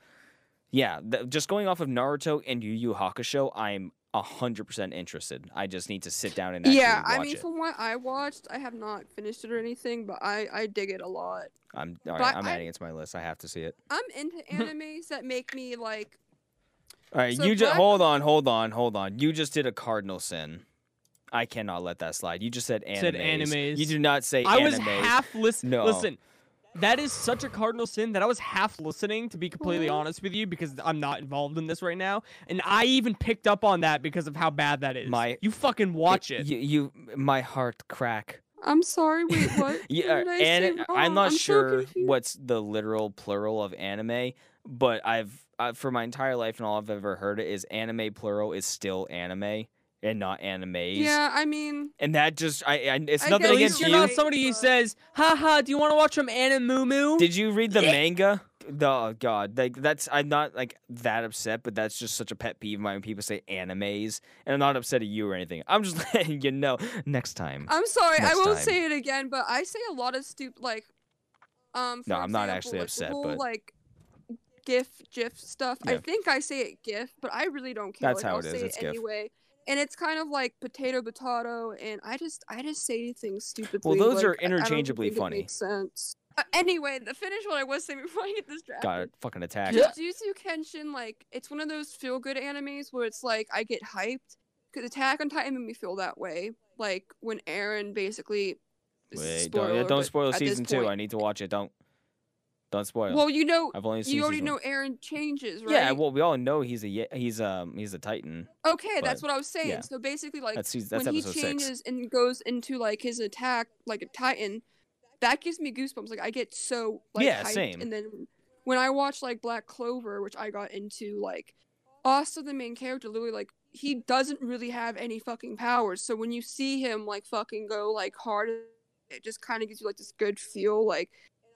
yeah, th- just going off of Naruto and Yu Yu Hakusho, I'm hundred percent interested. I just need to sit down and actually yeah, watch I mean, it. from what I watched, I have not finished it or anything, but I I dig it a lot. I'm all but right. I'm I- adding it to my list. I have to see it. I'm into animes that make me like. All right, So you just Black- hold on, hold on, hold on. You just did a cardinal sin. I cannot let that slide. You just said animes. Said animes. You do not say I was half listening. No. Listen, that is such a cardinal sin that I was half listening. To be completely Aw. honest with you, because I'm not involved in this right now, and I even picked up on that because of how bad that is. My- you fucking watch it. You, you, my heart crack. I'm sorry. Wait, what? Yeah, What did I say and? I'm not so sure confused. what's the literal plural of anime, but I've uh, for my entire life and all I've ever heard it is anime plural is still anime and not animes. Yeah, I mean, And that just I, I it's I nothing guess At against least you're you. not somebody who says, "Haha, do you want to watch some Animumu?" Did you read the manga? The oh god, like that's I'm not like that upset, but that's just such a pet peeve of mine when people say animes, and I'm not upset at you or anything. I'm just letting you know next time. I'm sorry. I won't time. say it again, but I say a lot of stupid like. Um. No, I'm not actually like, upset, whole, but- like. GIF, GIF stuff. I think I say it GIF, but I really don't care. That's like, how I'll it is, Say it's it GIF. anyway, and it's kind of like potato, potato, and I just, I just say things stupidly. Well those like, are I- I don't interchangeably think it funny. makes sense. Uh, anyway, the finish what I was saying before I get distracted. Got it. Fucking attack. Jujutsu Kenshin, like, it's one of those feel good animes where it's like I get hyped. Because Attack on Titan made me feel that way. Like, when Eren basically. this is a Wait, don't, yeah, don't spoil season two. point- I need to watch it. Don't, don't spoil. Well, you know, I've only you already know one. Eren changes, right? Yeah, well, we all know he's a he's um he's a Titan. Okay, that's what I was saying. yeah. So basically, like, That's that's when he changes six. and goes into, like, his attack, like a Titan, that gives me goosebumps. Like, I get so, like, Yeah, hyped. same. And then when I watch, like, Black Clover, which I got into, like, also the main character, literally, like, he doesn't really have any fucking powers. So when you see him, like, fucking go, like, hard, it just kind of gives you, like, this good feel. Like,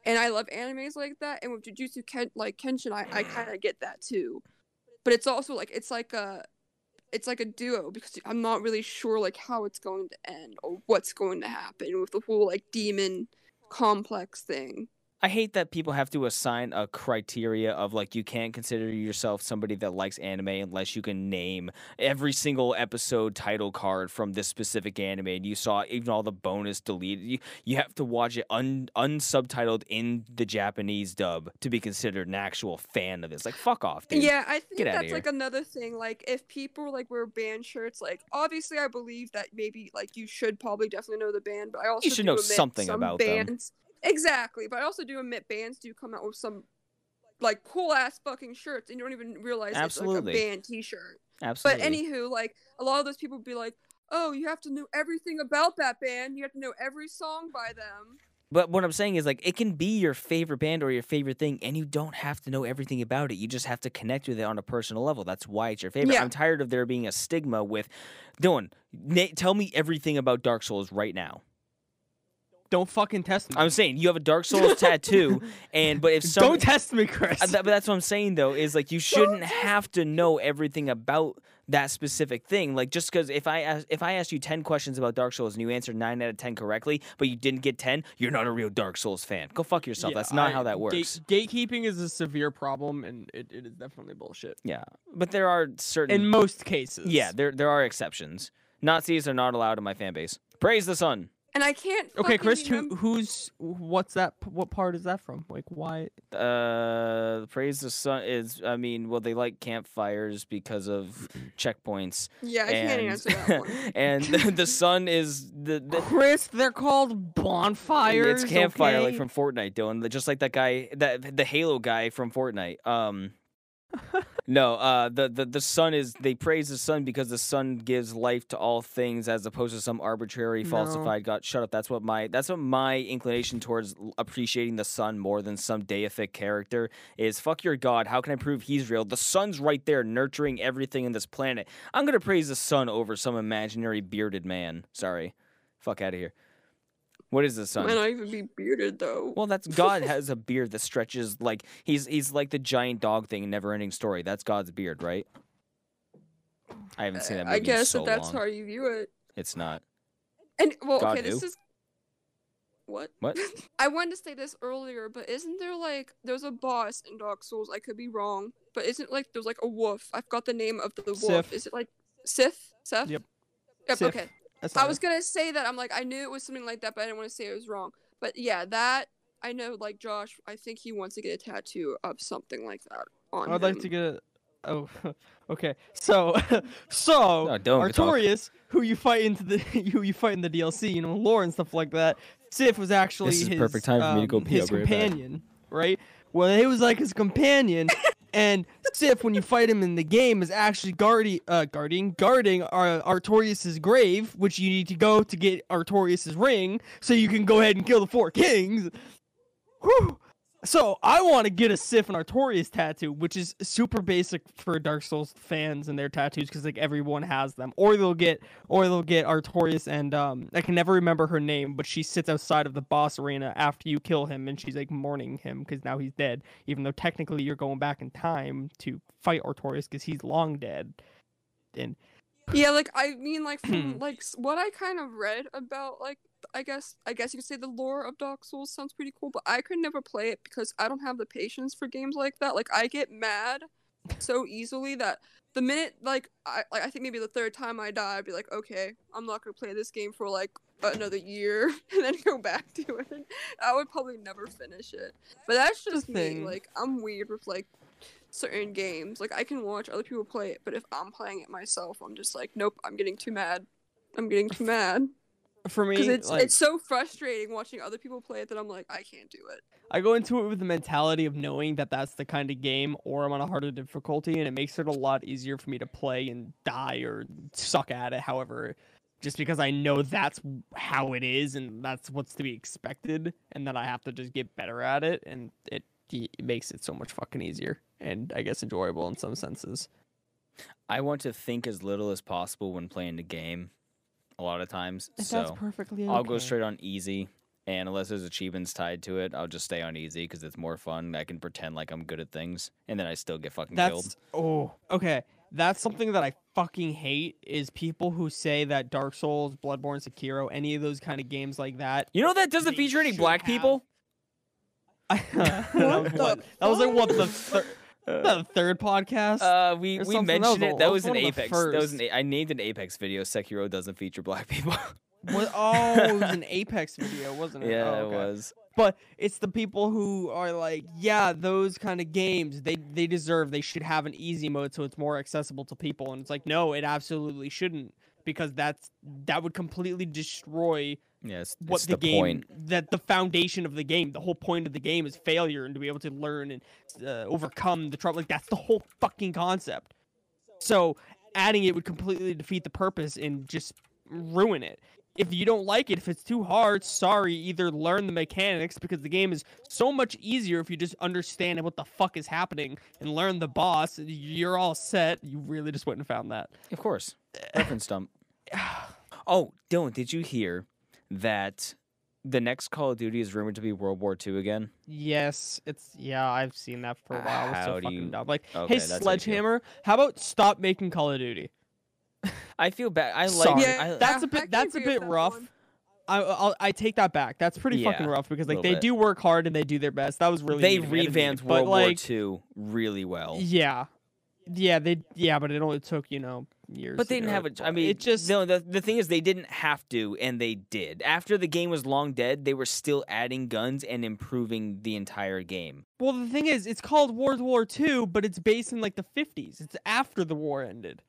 and I love animes like that. And with Jujutsu Ken, like Kenshin, I, I kind of get that too. But it's also like it's like a it's like a duo because I'm not really sure like how it's going to end or what's going to happen with the whole like demon complex thing. I hate that people have to assign a criteria of like you can't consider yourself somebody that likes anime unless you can name every single episode title card from this specific anime and you saw even all the bonus deleted. You you have to watch it un unsubtitled in the Japanese dub to be considered an actual fan of this. Like fuck off, dude. Yeah, I think Get that's like another thing. Like if people like wear band shirts, like obviously I believe that maybe like you should probably definitely know the band, but I also you should know something some about them. Exactly, but I also do admit bands do come out with some like cool ass fucking shirts, and you don't even realize Absolutely. it's like a band T-shirt. Absolutely. But anywho, like a lot of those people would be like, "Oh, you have to know everything about that band. You have to know every song by them." But what I'm saying is like it can be your favorite band or your favorite thing, and you don't have to know everything about it. You just have to connect with it on a personal level. That's why it's your favorite. Yeah. I'm tired of there being a stigma with, Dylan. Na- tell me everything about Dark Souls right now. Don't fucking test me. I'm saying you have a Dark Souls tattoo, and but if some, Don't test me, Chris. But that's what I'm saying though is like you shouldn't have to know everything about that specific thing. Like just because if I ask, if I asked you ten questions about Dark Souls and you answered nine out of ten correctly, but you didn't get ten, you're not a real Dark Souls fan. Go fuck yourself. Yeah, that's not I- how that gate- works. gatekeeping is a severe problem, and it, it is definitely bullshit. Yeah, but there are certain In most cases. yeah there there are exceptions. Nazis are not allowed in my fan base. Praise the sun. And I can't. Okay, fucking Chris. Who, who's what's that? What part is that from? Like, why? Uh, praise the sun is. I mean, well, they like campfires because of checkpoints. Yeah, I can't and, answer that one. and the, the sun is the, the Chris, they're called bonfires. It's campfire like from Fortnite, Dylan. Just like that guy, that the Halo guy from Fortnite. Um, no, uh, the, the the sun is they praise the sun because the sun gives life to all things, as opposed to some arbitrary No. falsified God. Shut up. That's what my that's what my inclination towards appreciating the sun more than some deific character is. Fuck your God. How can I prove he's real? The sun's right there, nurturing everything in this planet. I'm gonna praise the sun over some imaginary bearded man. Sorry, fuck out of here. What is the sun? Might not even be bearded though. Well, that's God has a beard that stretches like he's he's like the giant dog thing in Never-Ending Story. That's God's beard, right? I haven't seen that movie I guess so that that's long. how you view it. It's not. And well, God okay, this is what? What? I wanted to say this earlier, but isn't there like there's a boss in Dark Souls? I could be wrong, but isn't like there's like a wolf? I've got the name of the wolf. Sif. Is it like Sith? Seth? Yep. Yep. Sif. Okay. That's I was gonna say that. I'm like I knew it was something like that, but I didn't want to say it was wrong. But yeah, that I know. Like Josh, I think he wants to get a tattoo of something like that on I'd like to get a. Oh, okay. So, so No, don't talk. Artorias, who you fight into the who you fight in the DLC, you know, lore and stuff like that. Sif was actually This is his, perfect time for me to go um, pee. his I'll be right back. companion, right? Well, he was like his companion, and Sif, when you fight him in the game, is actually guarding, uh, guarding, guarding uh, Artorias' grave, which you need to go to get Artorias' ring, so you can go ahead and kill the four kings. Whew. So I want to get a Sif and Artorias tattoo, which is super basic for Dark Souls fans and their tattoos, because like everyone has them. Or they'll get, or they'll get Artorias and um, I can never remember her name, but she sits outside of the boss arena after you kill him, and she's like mourning him because now he's dead. Even though technically you're going back in time to fight Artorias because he's long dead. And Yeah, like I mean, like from like what I kind of read about, like I guess I guess you could say the lore of Dark Souls sounds pretty cool, but I could never play it because I don't have the patience for games like that. Like I get mad so easily that the minute like I like I think maybe the third time I die, I'd be like, okay, I'm not gonna play this game for like another year and then go back to it. I would probably never finish it. But that's just me. Like I'm weird with like certain games. Like I can watch other people play it, but if I'm playing it myself, I'm just like, nope, I'm getting too mad. I'm getting too mad for me, because it's like, it's so frustrating watching other people play it that I'm like, I can't do it. I go into it with the mentality of knowing that that's the kind of game, or I'm on a harder difficulty, and it makes it a lot easier for me to play and die or suck at it. However, just because I know that's how it is and that's what's to be expected, and that I have to just get better at it, and it, it makes it so much fucking easier and I guess enjoyable in some senses. I want to think as little as possible when playing the game. A lot of times, And so that's perfectly I'll go okay. straight on easy. And unless there's achievements tied to it, I'll just stay on easy because it's more fun. I can pretend like I'm good at things, and then I still get fucking killed. That's oh okay. That's something that I fucking hate is people who say that Dark Souls, Bloodborne, Sekiro, any of those kind of games like that. You know that doesn't feature any should black have- people. that was What what? the That was like what the fuck? Third, the third podcast. Uh, we we something. That mentioned it. That was an one of the Apex. That was an. A- I named an Apex video. Sekiro doesn't feature black people. What- oh, it was an Apex video, wasn't it? yeah, Oh, it was. But it's the people who are like, yeah, those kind of games, they they deserve, they should have an easy mode so it's more accessible to people. And it's like, no, it absolutely shouldn't because that's that would completely destroy Yes, what the, the game point. that the foundation of the game the whole point of the game is failure and to be able to learn and uh, overcome the trouble like that's the whole fucking concept so adding it would completely defeat the purpose and just ruin it if you don't like it if it's too hard sorry either learn the mechanics because the game is so much easier if you just understand what the fuck is happening and learn the boss you're all set you really just went and found that Of course, reference dump. Oh, Dylan, did you hear that the next Call of Duty is rumored to be World War II again. Yes, it's yeah. I've seen that for a while. It's so fucking you- dumb. Like, Okay, hey, that's how you feel. Sledgehammer, how about stop making Call of Duty? I feel bad. I like. Sorry. I, That's a I bit- can that's a bit rough. one. I I'll, I take that back. That's pretty fucking rough because like they bit. do work hard and they do their best. That was really they mean of me, I didn't mean revamped it, but, World like, War II really well. Yeah, yeah, they yeah, but it only took you know years. But they didn't have it. a. I mean, it just no. The, the thing is, they didn't have to, and they did. After the game was long dead, they were still adding guns and improving the entire game. well the thing is it's called World War II, but it's based in like the 50s. It's after the war ended.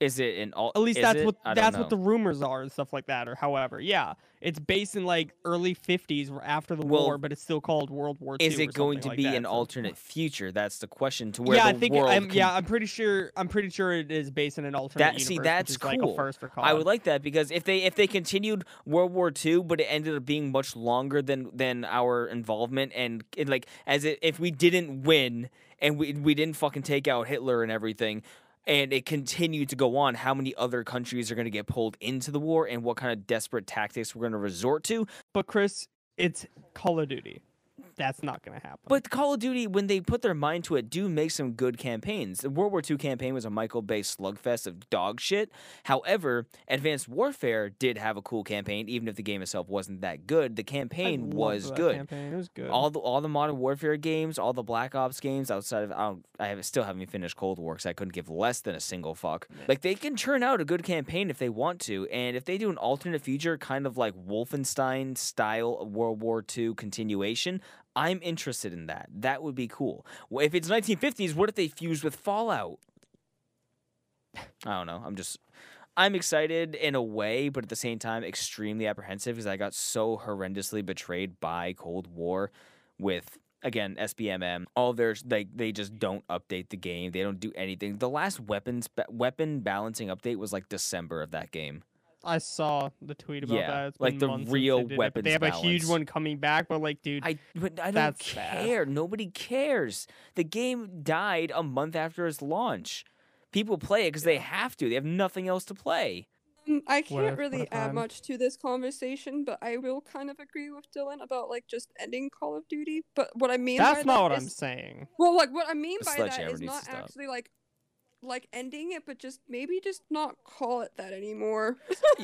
Is it an all? At least that's it? what that's what the rumors are and stuff like that, or however. Yeah, it's based in like early 50s after the Well, war, but it's still called World War II. Is it going to like be that, an so- alternate future? That's the question. To where yeah, I think I'm, can- yeah, I'm pretty sure. I'm pretty sure it is based in an alternate That- universe. see, that's like cool. a first for I would like that because if they if they continued World War II, but it ended up being much longer than than our involvement, and, and like as it, if we didn't win and we we didn't fucking take out Hitler and everything, and it continued to go on, how many other countries are going to get pulled into the war, and what kind of desperate tactics we're going to resort to? But Chris, it's Call of Duty. That's not gonna happen. But Call of Duty, when they put their mind to it, do make some good campaigns. The World War II campaign was a Michael Bay slugfest of dog shit. However, Advanced Warfare did have a cool campaign, even if the game itself wasn't that good. The campaign was good. Campaign. It was good. All the all the Modern Warfare games, all the Black Ops games outside of I, don't, I have, still haven't finished Cold War because I couldn't give less than a single fuck. Like they can churn out a good campaign if they want to, and if they do an alternate future, kind of like Wolfenstein style World War II continuation, I'm interested in that. That would be cool. Well, If it's 1950s, what if they fuse with Fallout? I don't know. I'm just. I'm excited in a way, but at the same time, extremely apprehensive because I got so horrendously betrayed by Cold War with again SBMM. All their like they just don't update the game. They don't do anything. The last weapons weapon balancing update was like December of that game. I saw the tweet about Yeah, that. It's like the real they did it, but weapons They have a huge one coming back, but like, dude, I but I don't That's bad. care. Nobody cares. The game died a month after its launch. People play it because they have to. They have nothing else to play. Mm, I can't a- what really a add time. much to this conversation, but I will kind of agree with Dylan about like just ending Call of Duty. But what I mean that's not that what I'm saying. Well, like what I mean The by that sledgehammer is needs to not stop. actually like like ending it, but just maybe just not call it that anymore.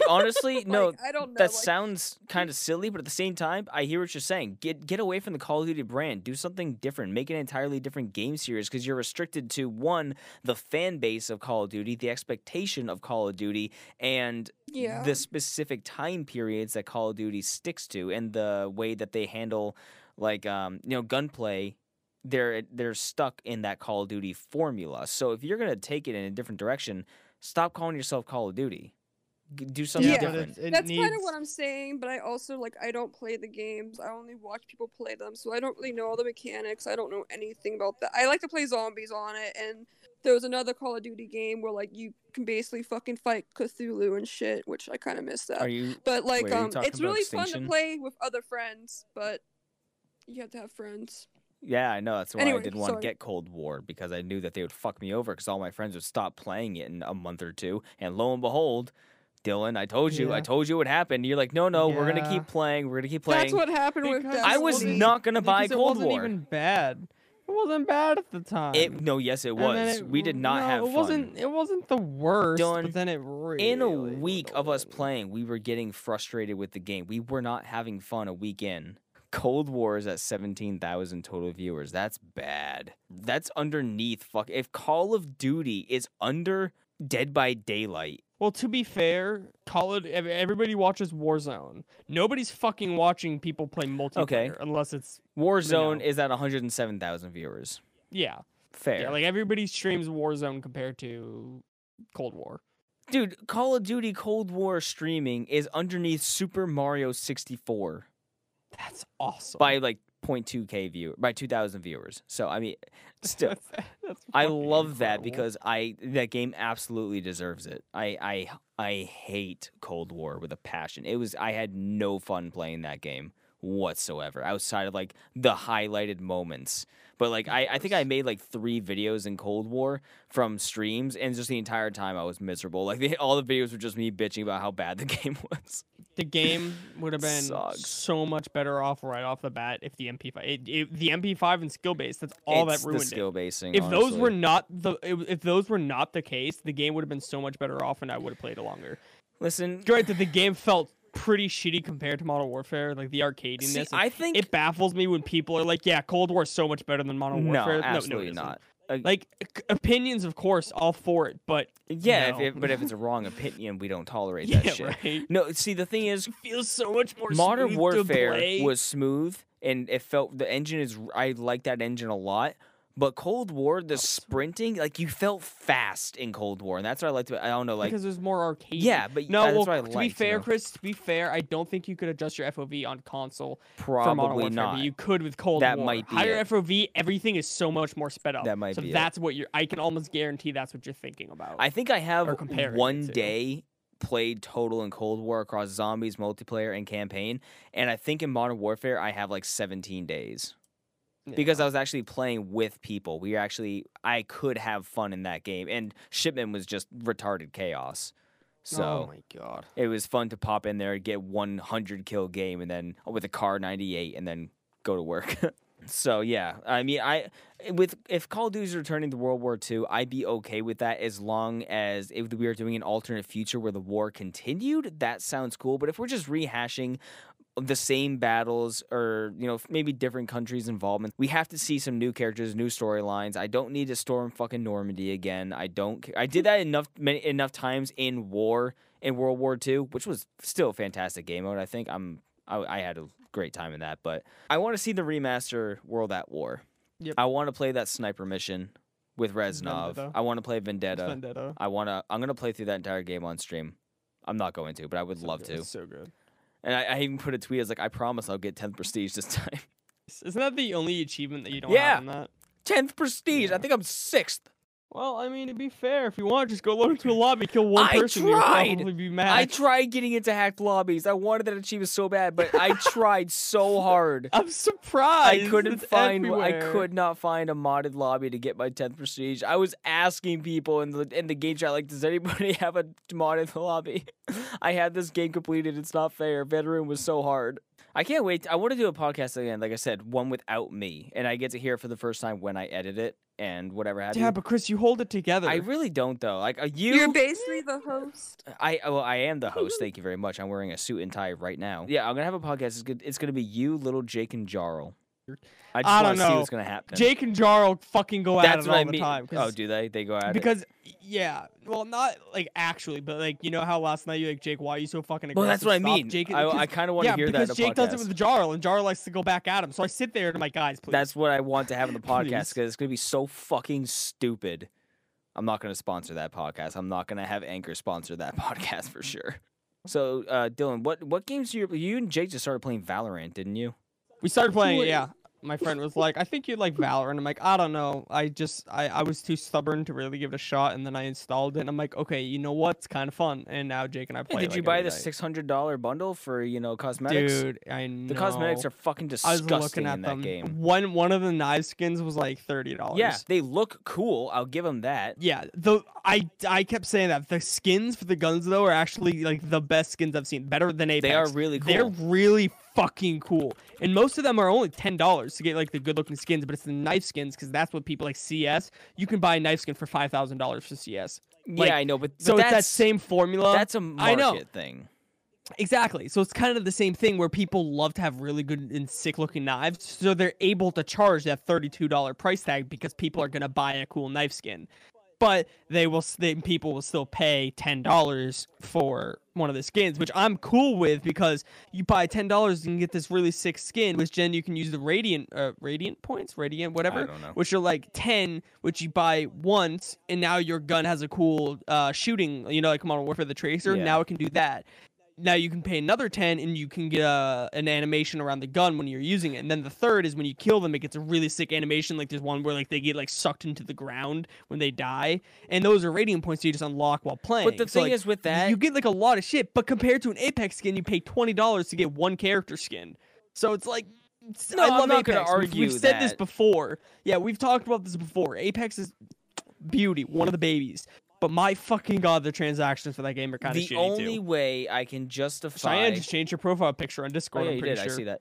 Honestly, no. I don't know. That like, sounds kind of silly, but at the same time, I hear what you're saying. Get get away from the Call of Duty brand. Do something different. Make an entirely different game series because you're restricted to one, the fan base of Call of Duty, the expectation of Call of Duty, and yeah. the specific time periods that Call of Duty sticks to, and the way that they handle, like um, you know, gunplay. They're they're stuck in that Call of Duty formula. So if you're gonna take it in a different direction, stop calling yourself Call of Duty. Do something Yeah, different. it, it That's needs... kind of what I'm saying, but I also like I don't play the games. I only watch people play them, so I don't really know all the mechanics. I don't know anything about that. I like to play zombies on it, and there was another Call of Duty game where like you can basically fucking fight Cthulhu and shit, which I kind of miss that. Are you But like, Wait, are you um, it's about really fun to play with other friends, but you have to have friends. Yeah, I know. That's why I didn't want to get Cold War because I knew that they would fuck me over because all my friends would stop playing it in a month or two. And lo and behold, Dylan, I told you, I told you what happened. You're like, no, no, we're gonna keep playing. We're gonna keep playing. That's what happened with. Because I was not gonna buy because it Cold wasn't War. even bad. It wasn't bad at the time. It no, yes, it was. it- we did not no, have it fun. wasn't. It wasn't the worst. Dylan, but then it really in a week of us playing, we were getting frustrated with the game. We were not having fun a week in. Cold War is at 17,000 total viewers. That's bad. That's underneath fuck. If Call of Duty is under Dead by Daylight, Well, to be fair, Call it. Everybody watches Warzone. Nobody's fucking watching people play multiplayer Okay. unless it's Warzone know. is at 107,000 viewers. yeah, Fair. yeah. Like everybody streams Warzone compared to Cold War. Dude, Call of Duty Cold War streaming is underneath Super Mario 64 That's awesome. by like 0.2k view by 2,000 viewers. So I mean, still that's, that's I love that because I that game absolutely deserves it. I I I hate Cold War with a passion. It was I had no fun playing that game whatsoever outside of like the highlighted moments. But like I, I think I made like three videos in Cold War from streams, and just the entire time I was miserable. Like they, all the videos were just me bitching about how bad the game was. The game would have been Sucks. so much better off right off the bat if the MP5, it, it, the MP5 and skill base. That's all it's that ruined the skill it. basing. If those were not the, if those were not the case, the game would have been so much better off, and I would have played it longer. listen, Granted, the game felt pretty shitty compared to Modern Warfare, like the arcadiness. see, I think it baffles me when people are like, "Yeah, Cold War is so much better than Modern no, Warfare." absolutely no, no, it not. Uh, Like c- opinions, of course, all for it, but yeah, no. if it, but if it's a wrong opinion, we don't tolerate yeah, that shit. right. No, see, the thing is, feels so much more Modern smooth to Warfare play. was smooth and it felt the engine is I like that engine a lot. But Cold War, the sprinting, like you felt fast in Cold War, and that's what I liked. About, I don't know, like because there's more arcade. yeah, but No, well, to be liked, you fair, know? Chris, to be fair, I don't think you could adjust your FOV on console probably not. you could with Cold That War. might be Higher it. FOV, everything is so much more sped up. That might so be it. that's what you're. I can almost guarantee that's what you're thinking about. I think I have it one day played total in Cold War across zombies, multiplayer, and campaign, and I think in Modern Warfare I have like 17 days. Yeah. because I was actually playing with people. We actually I could have fun in that game, and Shipment was just retarded chaos. oh So my god. it was fun to pop in there, get 100 kill game, and then with a Kar 98, and then go to work. so yeah, I mean, I with if Call of Duty is returning to World War II, I'd be okay with that as long as if we are doing an alternate future where the war continued. That sounds cool. But if we're just rehashing the same battles or you know maybe different countries involvement. We have to see some new characters new storylines. I don't need to storm fucking normandy again. I don't i did that enough many, enough times in war in world war ii which was still a fantastic game mode i think. I'm i, I had a great time in that but i want to see the remaster world at war. Yep. i want to play that sniper mission with reznov. Vendetta. i want to play vendetta. Vendetta. i want to i'm going to play through that entire game on stream. I'm not going to but i would So love good, to. It's So good. And I, I even put a tweet. as like, I promise I'll get 10th prestige this time. Isn't that the only achievement that you don't Yeah. have in that? 10th prestige. I think I'm sixth. Well, I mean, to be fair, if you want, just go load into a lobby, kill one I person, you'll probably be mad. I tried getting into hacked lobbies. I wanted that achievement so bad, but I tried so hard. I'm surprised. I couldn't It's find. I could not find a modded lobby to get my 10th prestige. I was asking people in the in the game chat, like, does anybody have a modded lobby? I had this game completed. It's not fair. Veteran was so hard. I can't wait. I want to do a podcast again. Like I said, one without me, and I get to hear it for the first time when I edit it and whatever have Yeah, you. but Chris, you hold it together. I really don't though. Like uh, you, You're basically the host. I well, I am the host. Thank you very much. I'm wearing a suit and tie right now. Yeah, I'm gonna have a podcast. It's good. It's gonna be you, little Jake, and Jarl. I just I don't to see know. what's gonna happen. Jake and Jarl fucking go at That's it what all I the mean. time. Oh, do they? They go at it. because yeah, well, not like actually, but like you know how last night you like Jake, why are you so fucking aggressive? Well, that's what I Stop, mean. Jake, I, because- I kind of want to yeah, hear that. because in a Jake does it with Jarl, and Jarl likes to go back at him. So I sit there and I'm like, guys, please. That's what I want to have in the podcast Please. because it's gonna be so fucking stupid. I'm not gonna sponsor that podcast. I'm not gonna have Anchor sponsor that podcast for sure. So, uh, Dylan, what what games do you you and Jake just started playing Valorant, didn't you? We started playing. Wait. Yeah, my friend was like, "I think you'd like Valorant." I'm like, "I don't know. I just I, I was too stubborn to really give it a shot, and then I installed it. And I'm like, okay, you know what? It's kind of fun." And now Jake and I Hey, play. did it, you buy the six hundred dollar bundle for you know cosmetics? Dude, I know. the cosmetics are fucking disgusting I was looking at in them. that game. One one of the knife skins was like thirty dollars. Yeah, they look cool. I'll give them that. Yeah, the I I kept saying that the skins for the guns though are actually like the best skins I've seen, better than Apex. They are really cool. They're really fucking cool, and most of them are only ten dollars to get like the good looking skins. But it's the knife skins because that's what people like CS. You can buy a knife skin for five thousand dollars for CS. like, yeah, I know, but, but So it's that same formula. that's a market know. thing. Exactly. So it's kind of the same thing where people love to have really good and sick looking knives. So they're able to charge that $32 price tag because people are going to buy a cool knife skin. But they will people will still pay $10 for one of the skins, which I'm cool with because you buy $10 you can get this really sick skin which then you can use the radiant uh, radiant points, radiant whatever, which are like 10 which you buy once and now your gun has a cool uh, shooting, you know, like Modern Warfare the Tracer, Yeah. now it can do that now you can pay another 10 and you can get a, an animation around the gun when you're using it and then the third is when you kill them it gets a really sick animation like there's one where like they get like sucked into the ground when they die and those are radiant points you just unlock while playing But the So, thing like, is with that, you get like a lot of shit but compared to an apex skin you pay $20 to get one character skin So it's like it's- No, I I'm love Apex. We've- argue We've said this before. Yeah, we've talked about this before. Apex is beauty, one of the babies. But my fucking god, the transactions for that game are kind of the shitty only too. way I can justify. Cheyenne just changed your profile picture on oh, Discord. yeah, I'm you pretty did. sure. I see that.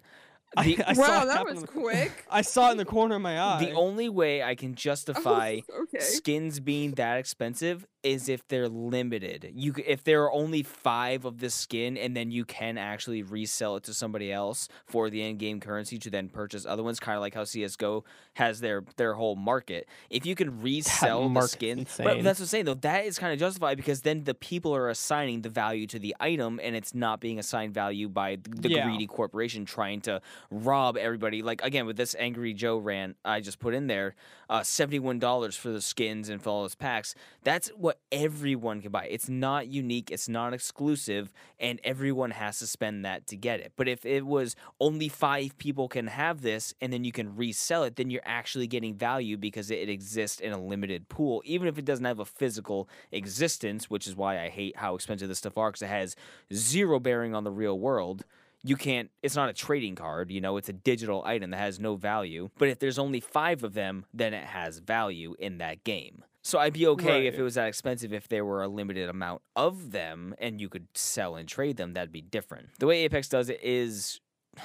I, The- I saw wow, it that was in the- quick. I saw it in the corner of my eye. The only way I can justify okay. skins being that expensive is if they're limited. You if there are only 5 of this skin and then you can actually resell it to somebody else for the in-game currency to then purchase other ones kind of like how CS:GO has their their whole market. If you can resell the market's skins, but that's what I'm saying though. That is kind of justified because then the people are assigning the value to the item and it's not being assigned value by th- the Yeah. greedy corporation trying to rob everybody. Like again with this Angry Joe rant I just put in there, uh, seventy-one dollars for the skins and those packs. That's what everyone can buy. It's not unique. It's not exclusive, and everyone has to spend that to get it. But if it was only five people can have this, and then you can resell it, then you're actually getting value because it exists in a limited pool, even if it doesn't have a physical existence. Which is why I hate how expensive this stuff are because it has zero bearing on the real world you can't it's not a trading card you know it's a digital item that has no value but if there's only five of them then it has value in that game. So i'd be okay if it was that expensive if there were a limited amount of them and you could sell and trade them that'd be different. The way apex does it is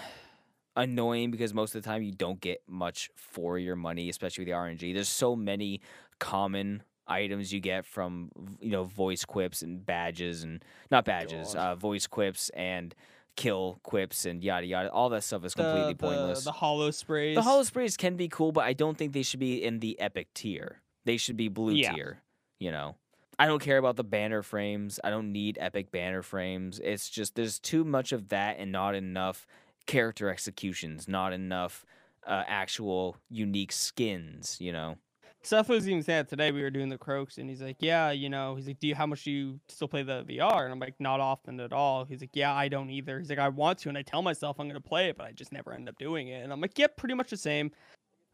annoying because most of the time you don't get much for your money especially with the rng there's so many common items you get from you know voice quips and badges and not badges uh, voice quips and kill quips and yada yada. All that stuff is completely the, pointless. The, the holo sprays. the holo sprays can be cool but i don't think they should be in the epic tier. They should be blue Yeah. tier you know? I don't care about the banner frames. I don't need epic banner frames. It's just there's too much of that and not enough character executions not enough uh, actual unique skins you know Seth was even saying that today. We were doing the croaks, and he's like, "Yeah, you know." He's like, "Do you how much do you still play the VR?" And I'm like, "Not often at all." He's like, "Yeah, I don't either." He's like, "I want to, and I tell myself I'm gonna play it, but I just never end up doing it." And I'm like, "Yep, pretty much the same."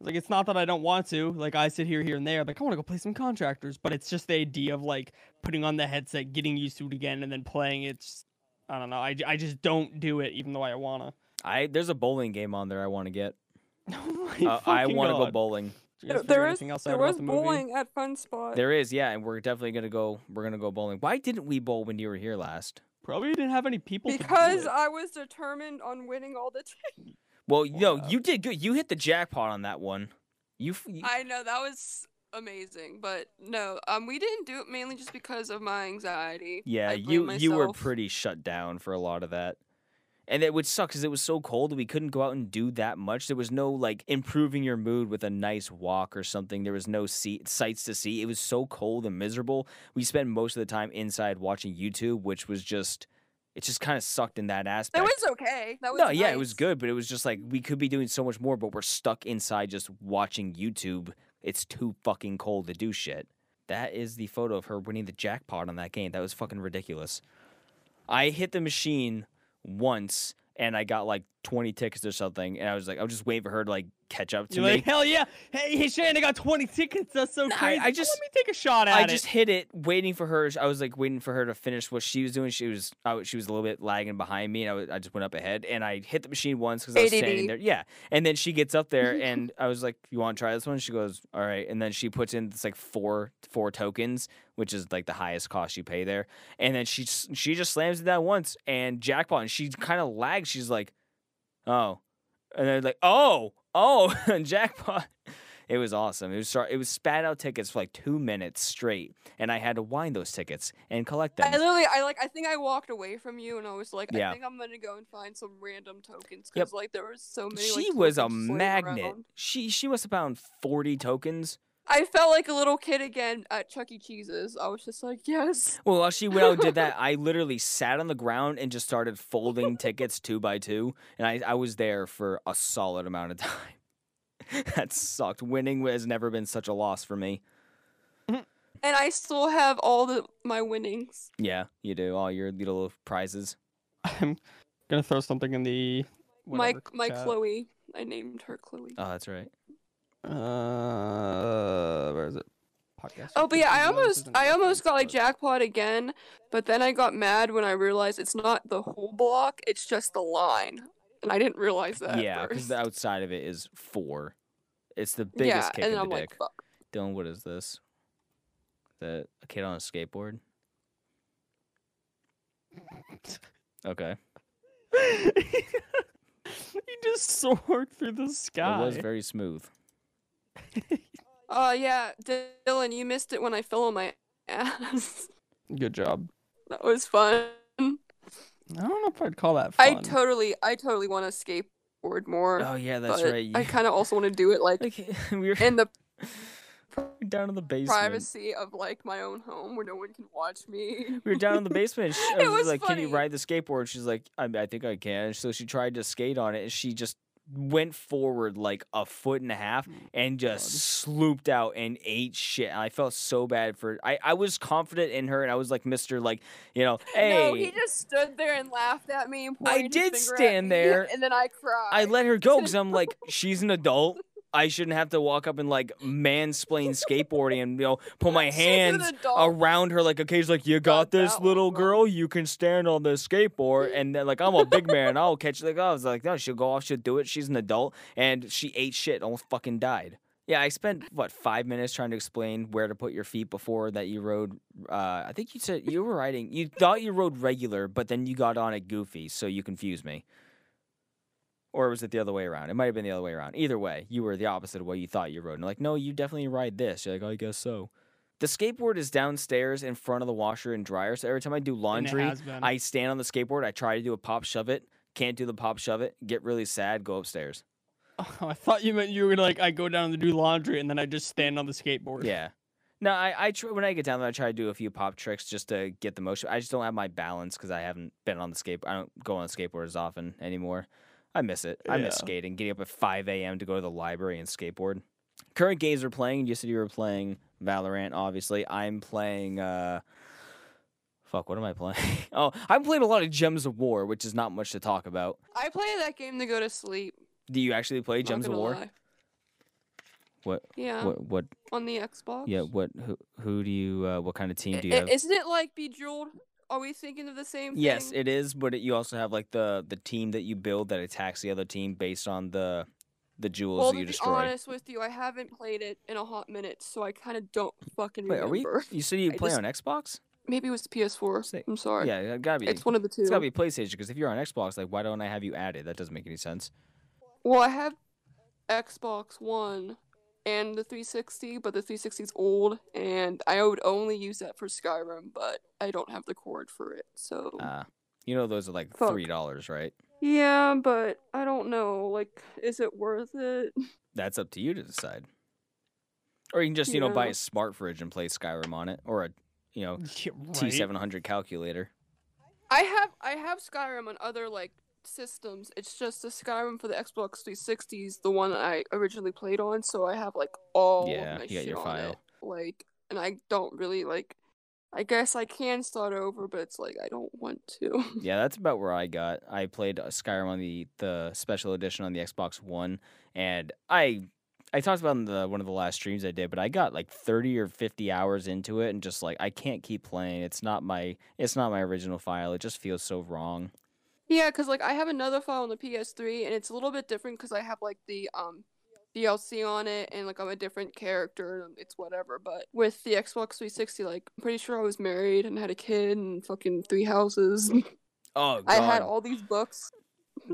Like, it's not that I don't want to. Like, I sit here, here, and there. Like, I want to go play some contractors, but it's just the idea of like putting on the headset, getting used to it again, and then playing it. Just, I don't know. I, I just don't do it, even though I wanna. i there's a bowling game on there i want to get Oh uh, i want to go bowling Did you There figure is else there was the movie? bowling at Fun Spot. there is yeah and we're definitely gonna go we're gonna go bowling why didn't we bowl when you were here last Probably didn't have any people. to do because it. I was determined on winning all the tickets. well no Wow. you did good you hit the jackpot on that one you, f- you I know that was amazing, but no, um, we didn't do it mainly just because of my anxiety. Yeah, I blame you you were pretty shut down for a lot of that. And it would suck because it was so cold that we couldn't go out and do that much. There was no like improving your mood with a nice walk or something. There was no see- sights to see. It was so cold and miserable. We spent most of the time inside watching YouTube, which was just it just kind of sucked in that aspect. That was okay. That was no, yeah, it was good, but it was just like we could be doing so much more, but we're stuck inside just watching YouTube. It's too fucking cold to do shit. That is the photo of her winning the jackpot on that game. That was fucking ridiculous. I hit the machine once and I got like 20 tickets or something, and I was like, I was just waiting for her to like catch up to You're me. like, hell yeah! Hey, hey, Shane, I got 20 tickets. That's so Nah, crazy. I just- let me take a shot at I it. I just hit it, waiting for her. I was like waiting for her to finish what she was doing. She was, I, was- she was a little bit lagging behind me, and I, was, I just went up ahead and I hit the machine once because I was standing there. Yeah, and then she gets up there, and I was like, "You want to try this one?" She goes, "All right," and then she puts in this like four four tokens, which is like the highest cost you pay there, and then she she just slams it down once and jackpot, and she kind of lags. She's like, "Oh," and then like, "Oh, oh," jackpot. It was awesome. It was it was spat out tickets for like two minutes straight, and I had to wind those tickets and collect them. I literally, I like, I think I walked away from you, and I was like, Yeah. I think I'm gonna go and find some random tokens Yep. because like there was so many. like, she was a tokens just laying magnet. around. She she must have found forty tokens. I felt like a little kid again at Chuck E. Cheese's. I was just like, yes. Well, while she went out and did that, I literally sat on the ground and just started folding tickets two by two, and I I was there for a solid amount of time. that sucked. Winning has never been such a loss for me. And I still have all the my winnings. Yeah, you do all your little prizes. I'm gonna throw something in the. my my chat. Chloe. I named her Chloe. Oh, that's right. Uh, where is it? Podcast. Oh, but yeah, I almost I almost got like jackpot again, but then I got mad when I realized it's not the whole block, it's just the line. and I didn't realize that. yeah, because because the outside of it is four. It's the biggest yeah, kick and in I'm the like, dick. fuck. Dylan, what is this? The a kid on a skateboard. Okay, he just soared through the sky. it was very smooth. Uh, yeah, Dylan, you missed it when I fell on my ass. Good job. that was fun. I don't know if I'd call that fun. I totally, I totally want to skateboard more. Oh yeah, that's right. I kind of also want to do it like like we were in the down in the basement. privacy of like my own home where no one can watch me. We were down in the basement. and She, It I was, was like, "Can you ride the skateboard?" She's like, I, "I think I can." So she tried to skate on it, and she just went forward like a foot and a half oh, and just God. slooped out and ate shit. And I felt so bad for. I I was confident in her, and I was like, Mister, like, you know, hey. No, he just stood there and laughed at me. And I did stand there. and then I cried. I let her go because I'm like, she's an adult. I shouldn't have to walk up and like mansplain skateboarding and you know put my hands around her like okay she's like you got this little girl. You can stand on the skateboard. And then like I'm a big man. I'll catch like I was like no she'll go off she'll do it. She's an adult. And she ate shit almost fucking died. Yeah I spent what five minutes trying to explain where to put your feet before that you rode uh I think you said you were riding you thought you rode regular but then you got on a goofy so you confused me or was it the other way around? It might have been the other way around. Either way, you were the opposite of what you thought you rode. And like, no, you definitely ride this. You're like, oh, I guess so. The skateboard is downstairs in front of the washer and dryer. So every time I do laundry. I stand on the skateboard. I try to do a pop shove it. Can't do the pop shove it. Get really sad. Go upstairs. Oh, I thought you meant you were like I go down to do laundry and then I just stand on the skateboard. Yeah. No, I, I try, when I get down there, I try to do a few pop tricks just to get the motion. I just don't have my balance because I haven't been on the skate. I don't go on the skateboard as often anymore. I miss it. I miss skating. Getting up at 5 a.m. to go to the library and skateboard. Current games are playing. You said you were playing Valorant. Obviously, I'm playing. uh Fuck, what am I playing? oh, I'm playing a lot of Gems of War, which is not much to talk about. I play that game to go to sleep. Do you actually play not Gems of War? lie. What? Yeah, What? What? on the Xbox. Yeah. What? Who? Who do you? Uh, what kind of team do you i- have? Isn't it like Bejeweled? Are we thinking of the same thing? Yes, thing? it is, but it, you also have like the the team that you build that attacks the other team based on the the jewels well, that to you be destroy. honest with you, I haven't played it in a hot minute, so I kind of don't fucking Wait, are we? You said you I play just- on Xbox? Maybe it was the PS4. Say- I'm sorry. Yeah, it gotta be. It's one of the two. It's gotta be PlayStation because if you're on Xbox, like, why don't I have you added? That doesn't make any sense. Well, I have Xbox One and the 360, but the 360 is old, and I would only use that for Skyrim, but I don't have the cord for it, so. Uh, you know those are like Fuck. three dollars, right? yeah, but I don't know. Like, is it worth it? That's up to you to decide. Or you can just you know buy a smart fridge and play Skyrim on it, or a you know Yeah, T right? seven hundred calculator. I have I have Skyrim on other like systems. It's just the Skyrim for the Xbox 360 is the one I originally played on, so I have like all Yeah, of my you got your file. it. Like, and I don't really like. I guess I can start over, but it's like I don't want to. Yeah, that's about where I got. I played uh, Skyrim on the the special edition on the Xbox One, and I I talked about in the one of the last streams I did, but I got like thirty or fifty hours into it, and just like I can't keep playing. It's not my it's not my original file. It just feels so wrong. Yeah, because like I have another file on the PS3, and it's a little bit different because I have like the um DLC on it, and like I'm a different character, and it's whatever. But with the Xbox 360, like I'm pretty sure I was married and had a kid and fucking three houses. Oh god, I had all these books.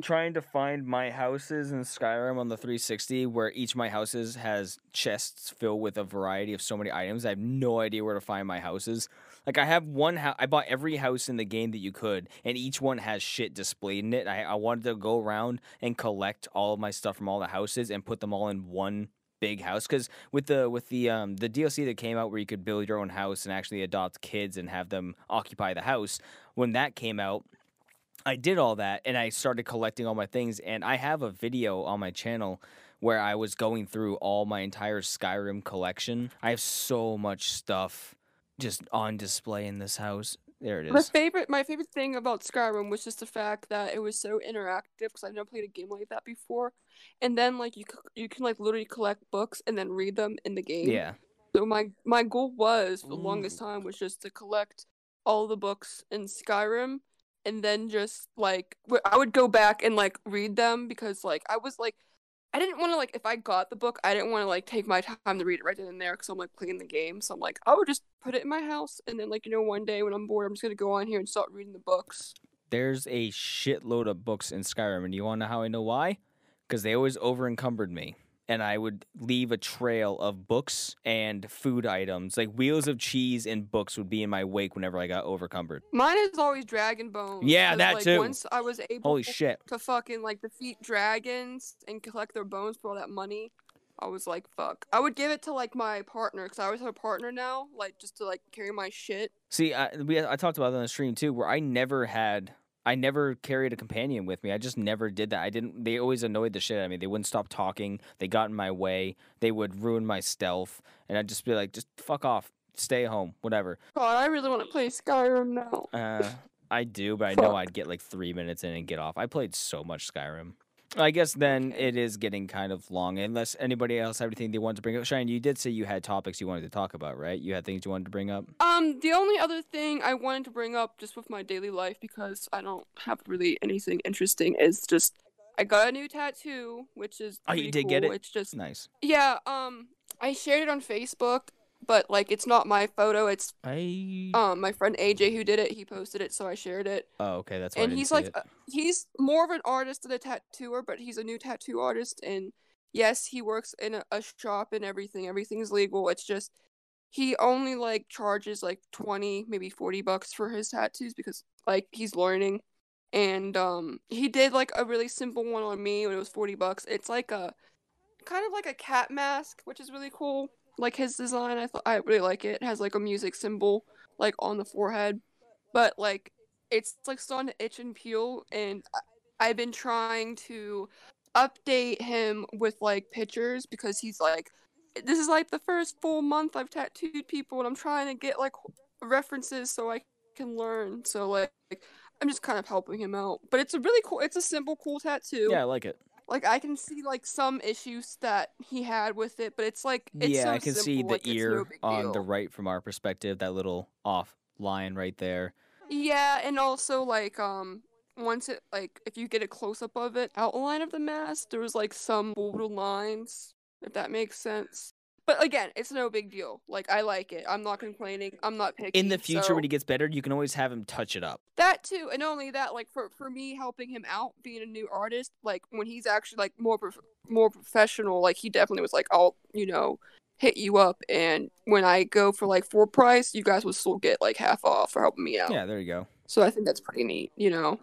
trying to find my houses in Skyrim on the 360, where each of my houses has chests filled with a variety of so many items. I have no idea where to find my houses. Like I have one house, I bought every house in the game that you could, and each one has shit displayed in it. I, I wanted to go around and collect all of my stuff from all the houses and put them all in one big house because with the with the um the DLC that came out where you could build your own house and actually adopt kids and have them occupy the house when that came out I did all that and I started collecting all my things and I have a video on my channel where I was going through all my entire Skyrim collection. I have so much stuff just on display in this house. There it is. My favorite, my favorite thing about Skyrim was just the fact that it was so interactive because I've never played a game like that before. And then like you you can like literally collect books and then read them in the game. Yeah. So my my goal was for the longest time was just to collect all the books in Skyrim and then just like I would go back and like read them because like I was like I didn't want to like if I got the book I didn't want to like take my time to read it right then and there because I'm like playing the game so I'm like I would just put it in my house and then like you know one day when I'm bored I'm just gonna go on here and start reading the books. There's a shitload of books in Skyrim, and you want to know how I know why? Because they always over encumbered me. And I would leave a trail of books and food items, like wheels of cheese and books would be in my wake whenever I got overcumbered. Mine is always Dragon Bones. Yeah, that like, too. Once I was able Holy shit. to fucking like defeat dragons and collect their bones for all that money. I was like, fuck. I would give it to like my partner because I always have a partner now, like just to like carry my shit. See, I, we, I talked about that on the stream too, where I never had, I never carried a companion with me. I just never did that. I didn't. They always annoyed the shit out of me. They wouldn't stop talking. They got in my way. They would ruin my stealth, and I'd just be like, just fuck off, stay home, whatever. God, I really want to play Skyrim now. Uh, I do, but I know I'd get like three minutes in and get off. I played so much Skyrim. I guess then it is getting kind of long. Unless anybody else have anything they want to bring up. Shine, you did say you had topics you wanted to talk about, right? You had things you wanted to bring up. Um, the only other thing I wanted to bring up just with my daily life because I don't have really anything interesting is just I got a new tattoo, which is Oh, you did get it? It's just Nice. yeah. Um, I shared it on Facebook, but like it's not my photo. It's I. um my friend AJ who did it. He posted it, so I shared it. Oh, okay, that's why. And he's like uh, he's more of an artist than a tattooer but he's a new tattoo artist and yes he works in a, a shop and everything everything's legal it's just he only like charges like 20 maybe 40 bucks for his tattoos because like he's learning and um he did like a really simple one on me when it was 40 bucks it's like a kind of like a cat mask which is really cool like his design. I thought i really like it. it has like a music symbol like on the forehead. But like it's like starting to itch and peel and i've been trying to update him with like pictures because he's like this is like the first full month i've tattooed people and i'm trying to get like references so i can learn. So like i'm just kind of helping him out. But it's a really cool it's a simple cool tattoo. Yeah, I like it. Like i can see like some issues that he had with it but it's like it's yeah, so I can see the like, no ear big on the right from our perspective. That little off line right there. Yeah, and also like um once it like if you get a close up of it, outline of the mask, there was like some bold lines, if that makes sense. But again, it's no big deal. Like I like it. I'm not complaining. I'm not picking. In the future, so- when he gets better, you can always have him touch it up. that too, and not only that, like for for me helping him out, being a new artist, like when he's actually like more prof- more professional, like he definitely was like, I'll you know hit you up, and when I go for like full price, you guys will still get like half off for helping me out. Yeah, there you go. So I think that's pretty neat, you know.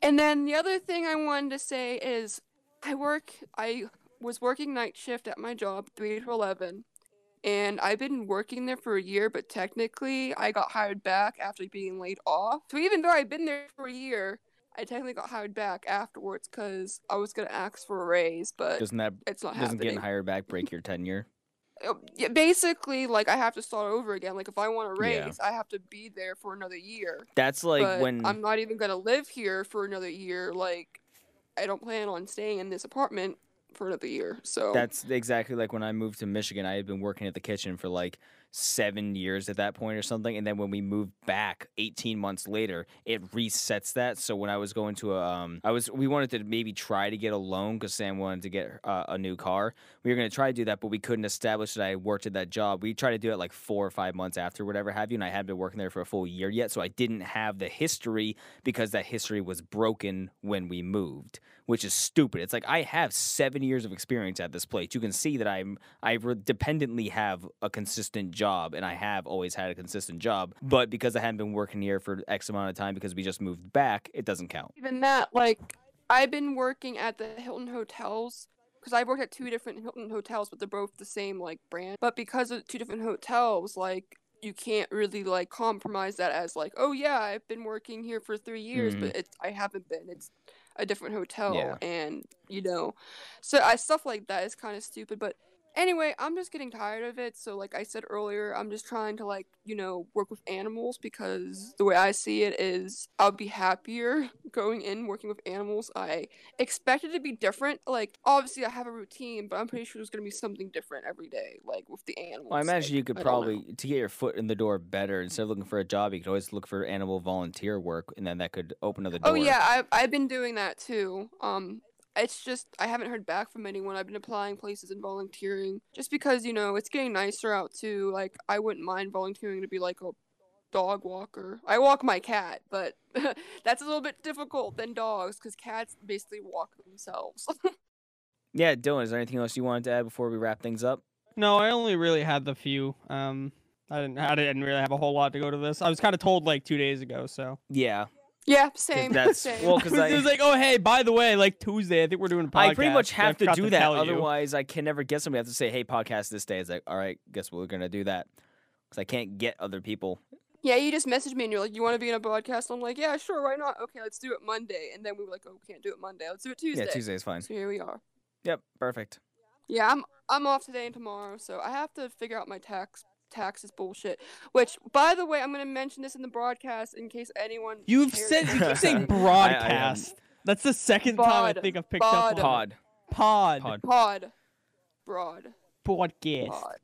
And then the other thing I wanted to say is I work I was working night shift at my job, 3 to 11. And I've been working there for a year, but technically I got hired back after being laid off. So even though I've been there for a year, I technically got hired back afterwards because I was gonna ask for a raise, but Doesn't that it's not doesn't happening. getting hired back break your tenure? Uh, yeah, basically, like I have to start over again. Like if I want a Yeah. raise, I have to be there for another year. That's like but when I'm not even gonna live here for another year. Like, I don't plan on staying in this apartment for another year. So That's exactly like when I moved to Michigan. I had been working at the kitchen for like seven years at that point or something. And then when we moved back 18 months later, it resets that. So when I was going to um, I was, we wanted to maybe try to get a loan because Sam wanted to get uh, a new car. We were going to try to do that, but we couldn't establish that I worked at that job. We tried to do it like four or five months after, whatever have you. And I hadn't been working there for a full year yet. So I didn't have the history because that history was broken when we moved which is stupid. It's like I have seven years of experience at this place. You can see that I'm I dependently have a consistent job, and I have always had a consistent job. But because I haven't been working here for X amount of time because we just moved back, it doesn't count. even that, like, I've been working at the Hilton hotels because I've worked at two different Hilton hotels, but they're both the same like brand. But because of two different hotels, like. You can't really like compromise that as like, oh yeah, I've been working here for three years, Mhm. but it's I haven't been. It's a different hotel, Yeah. and you know, so I stuff like that is kind of stupid. But Anyway, I'm just getting tired of it. So, like I said earlier, I'm just trying to like you know work with animals because the way I see it is I'll be happier going in working with animals. I expected it to be different. Like obviously I have a routine, but I'm pretty sure there's gonna be something different every day, like with the animals. Well, I imagine like, you could I probably to get your foot in the door better instead of looking for a job. You could always look for animal volunteer work, and then that could open up the door. Oh yeah, I've I've been doing that too. Um, it's just I haven't heard back from anyone. I've been applying places and volunteering just because you know it's getting nicer out too. Like I wouldn't mind volunteering to be like a dog walker. I walk my cat, but that's a little bit difficult than dogs because cats basically walk themselves. Yeah, Dylan, is there anything else you wanted to add before we wrap things up? No, I only really had the few. Um, I didn't. I didn't really have a whole lot to go to this. I was kind of told like two days ago, so Yeah, yeah, same. that's- same. well, because I- was like, oh hey, by the way, like Tuesday, I think we're doing a podcast. I pretty much have to do that. tell you. Otherwise, I can never get somebody. I have to say, "Hey, podcast this day." It's like, all right, guess we're gonna do that because I can't get other people. yeah, you just messaged me and you're like, you want to be in a podcast? I'm like, yeah, sure, why not? Okay, let's do it Monday. And then we were like, oh, we can't do it Monday. Let's do it Tuesday. Yeah, Tuesday is fine. So here we are. Yep, perfect. Yeah, I'm I'm off today and tomorrow, so I have to figure out my tax taxes bullshit. Which, by the way, I'm gonna mention this in the broadcast in case anyone. You've cares. said you keep saying I- I, um, broadcast. That's the second time I think I've picked Pod. up. Pod. pod Pod. pod, broad, podcast. pod,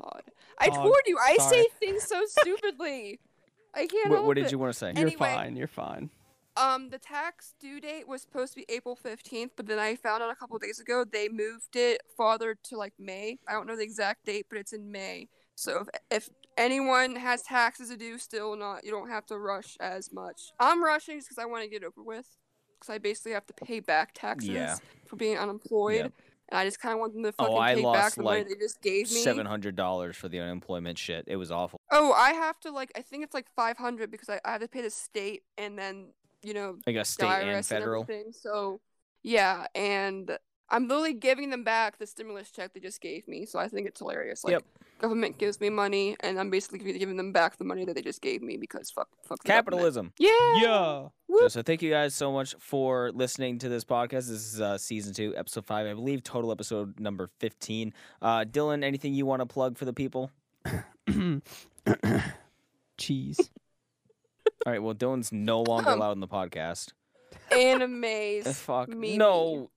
pod. I Pod. told you, I Sorry. say things so stupidly. I can't What, help what did it. you want to say? You're Anyway. fine. You're fine. Um, the tax due date was supposed to be April 15th, but then I found out a couple days ago they moved it farther to like May. I don't know the exact date, but it's in May. So if, if anyone has taxes to do still not, you don't have to rush as much. I'm rushing just because I want to get it over with. Because I basically have to pay back taxes Yeah. for being unemployed. Yep. And I just kind of want them to Oh, fucking I pay back lost, the money they just gave me. Seven hundred dollars for the unemployment shit. It was awful. Oh, I have to like, I think it's like 500 because I, I have to pay the state and then, you know, I got state IRS and federal. everything. So yeah, and I'm literally giving them back the stimulus check they just gave me. So I think it's hilarious. Like Yep. government gives me money, and I'm basically giving them back the money that they just gave me because fuck, fuck the. Capitalism. Yeah. Yeah. So, so thank you guys so much for listening to this podcast. This is uh, season two, episode five, I believe. Total episode number fifteen. Uh, Dylan, anything you want to plug for the people? Cheese. All right. Well, Dylan's no longer Um, allowed in the podcast. Animes. Fuck. Mimi. No.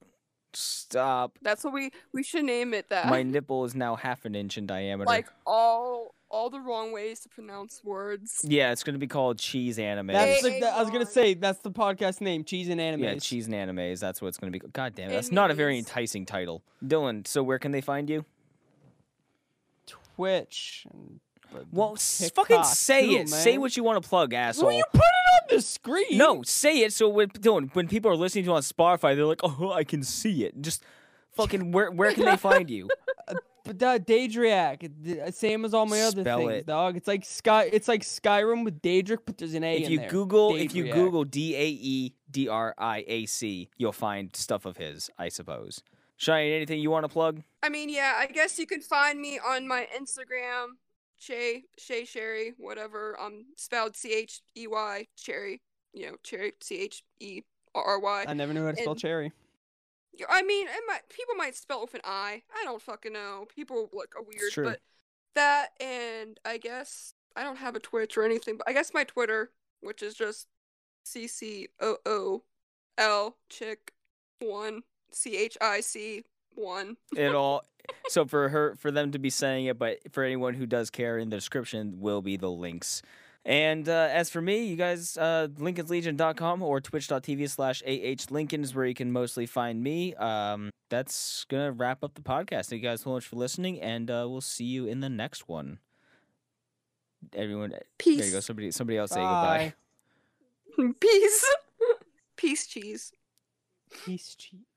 Stop. That's what we we should name it. That My nipple is now half an inch in diameter. like all all the wrong ways to pronounce words. yeah, it's gonna be called cheese anime. That's Hey, the, I was gonna say that's the podcast name, Cheese and Anime. yeah, cheese and animes. That's what it's gonna be. God damn it, that's And not a very enticing title. Dylan, so where can they find you? Twitch. And, but Well, s- fucking say too, it. Say what you want to plug, asshole. Well, you put it on the screen. No, say it. So when Dylan, when people are listening to it on Spotify, they're like, "Oh, I can see it." Just fucking where where can they find you? But uh, Daedriac, uh, same as all my other Spell things, it. dog. It's like Sky. It's like Skyrim with Daedric, but there's an A if in you there. Google if you Daedriac. Google D A E D R I A C, you'll find stuff of his, I suppose. Shine, anything you want to plug? I mean, yeah, I guess you can find me on my Instagram, Shay Shay Sherry, whatever. Um, spelled C H E Y Cherry. You know, Cherry C H E R Y. I never knew how to spell and- cherry. Yeah, I mean, it might, people might spell it with an I. I don't fucking know. People like are weird, but that and I guess I don't have a Twitch or anything, but I guess my Twitter, which is just C C O O L chick one C H I C one. It all. So for her, for them to be saying it, but for anyone who does care, in the description will be the links. And uh, as for me, you guys, uh, linkinslegion.com or twitch.tv slash ah linkin is where you can mostly find me. Um, that's going to wrap up the podcast. Thank you guys so much for listening, and uh, we'll see you in the next one. Everyone, Peace. there you go. Somebody, somebody else say goodbye. Peace. Peace cheese. Peace cheese.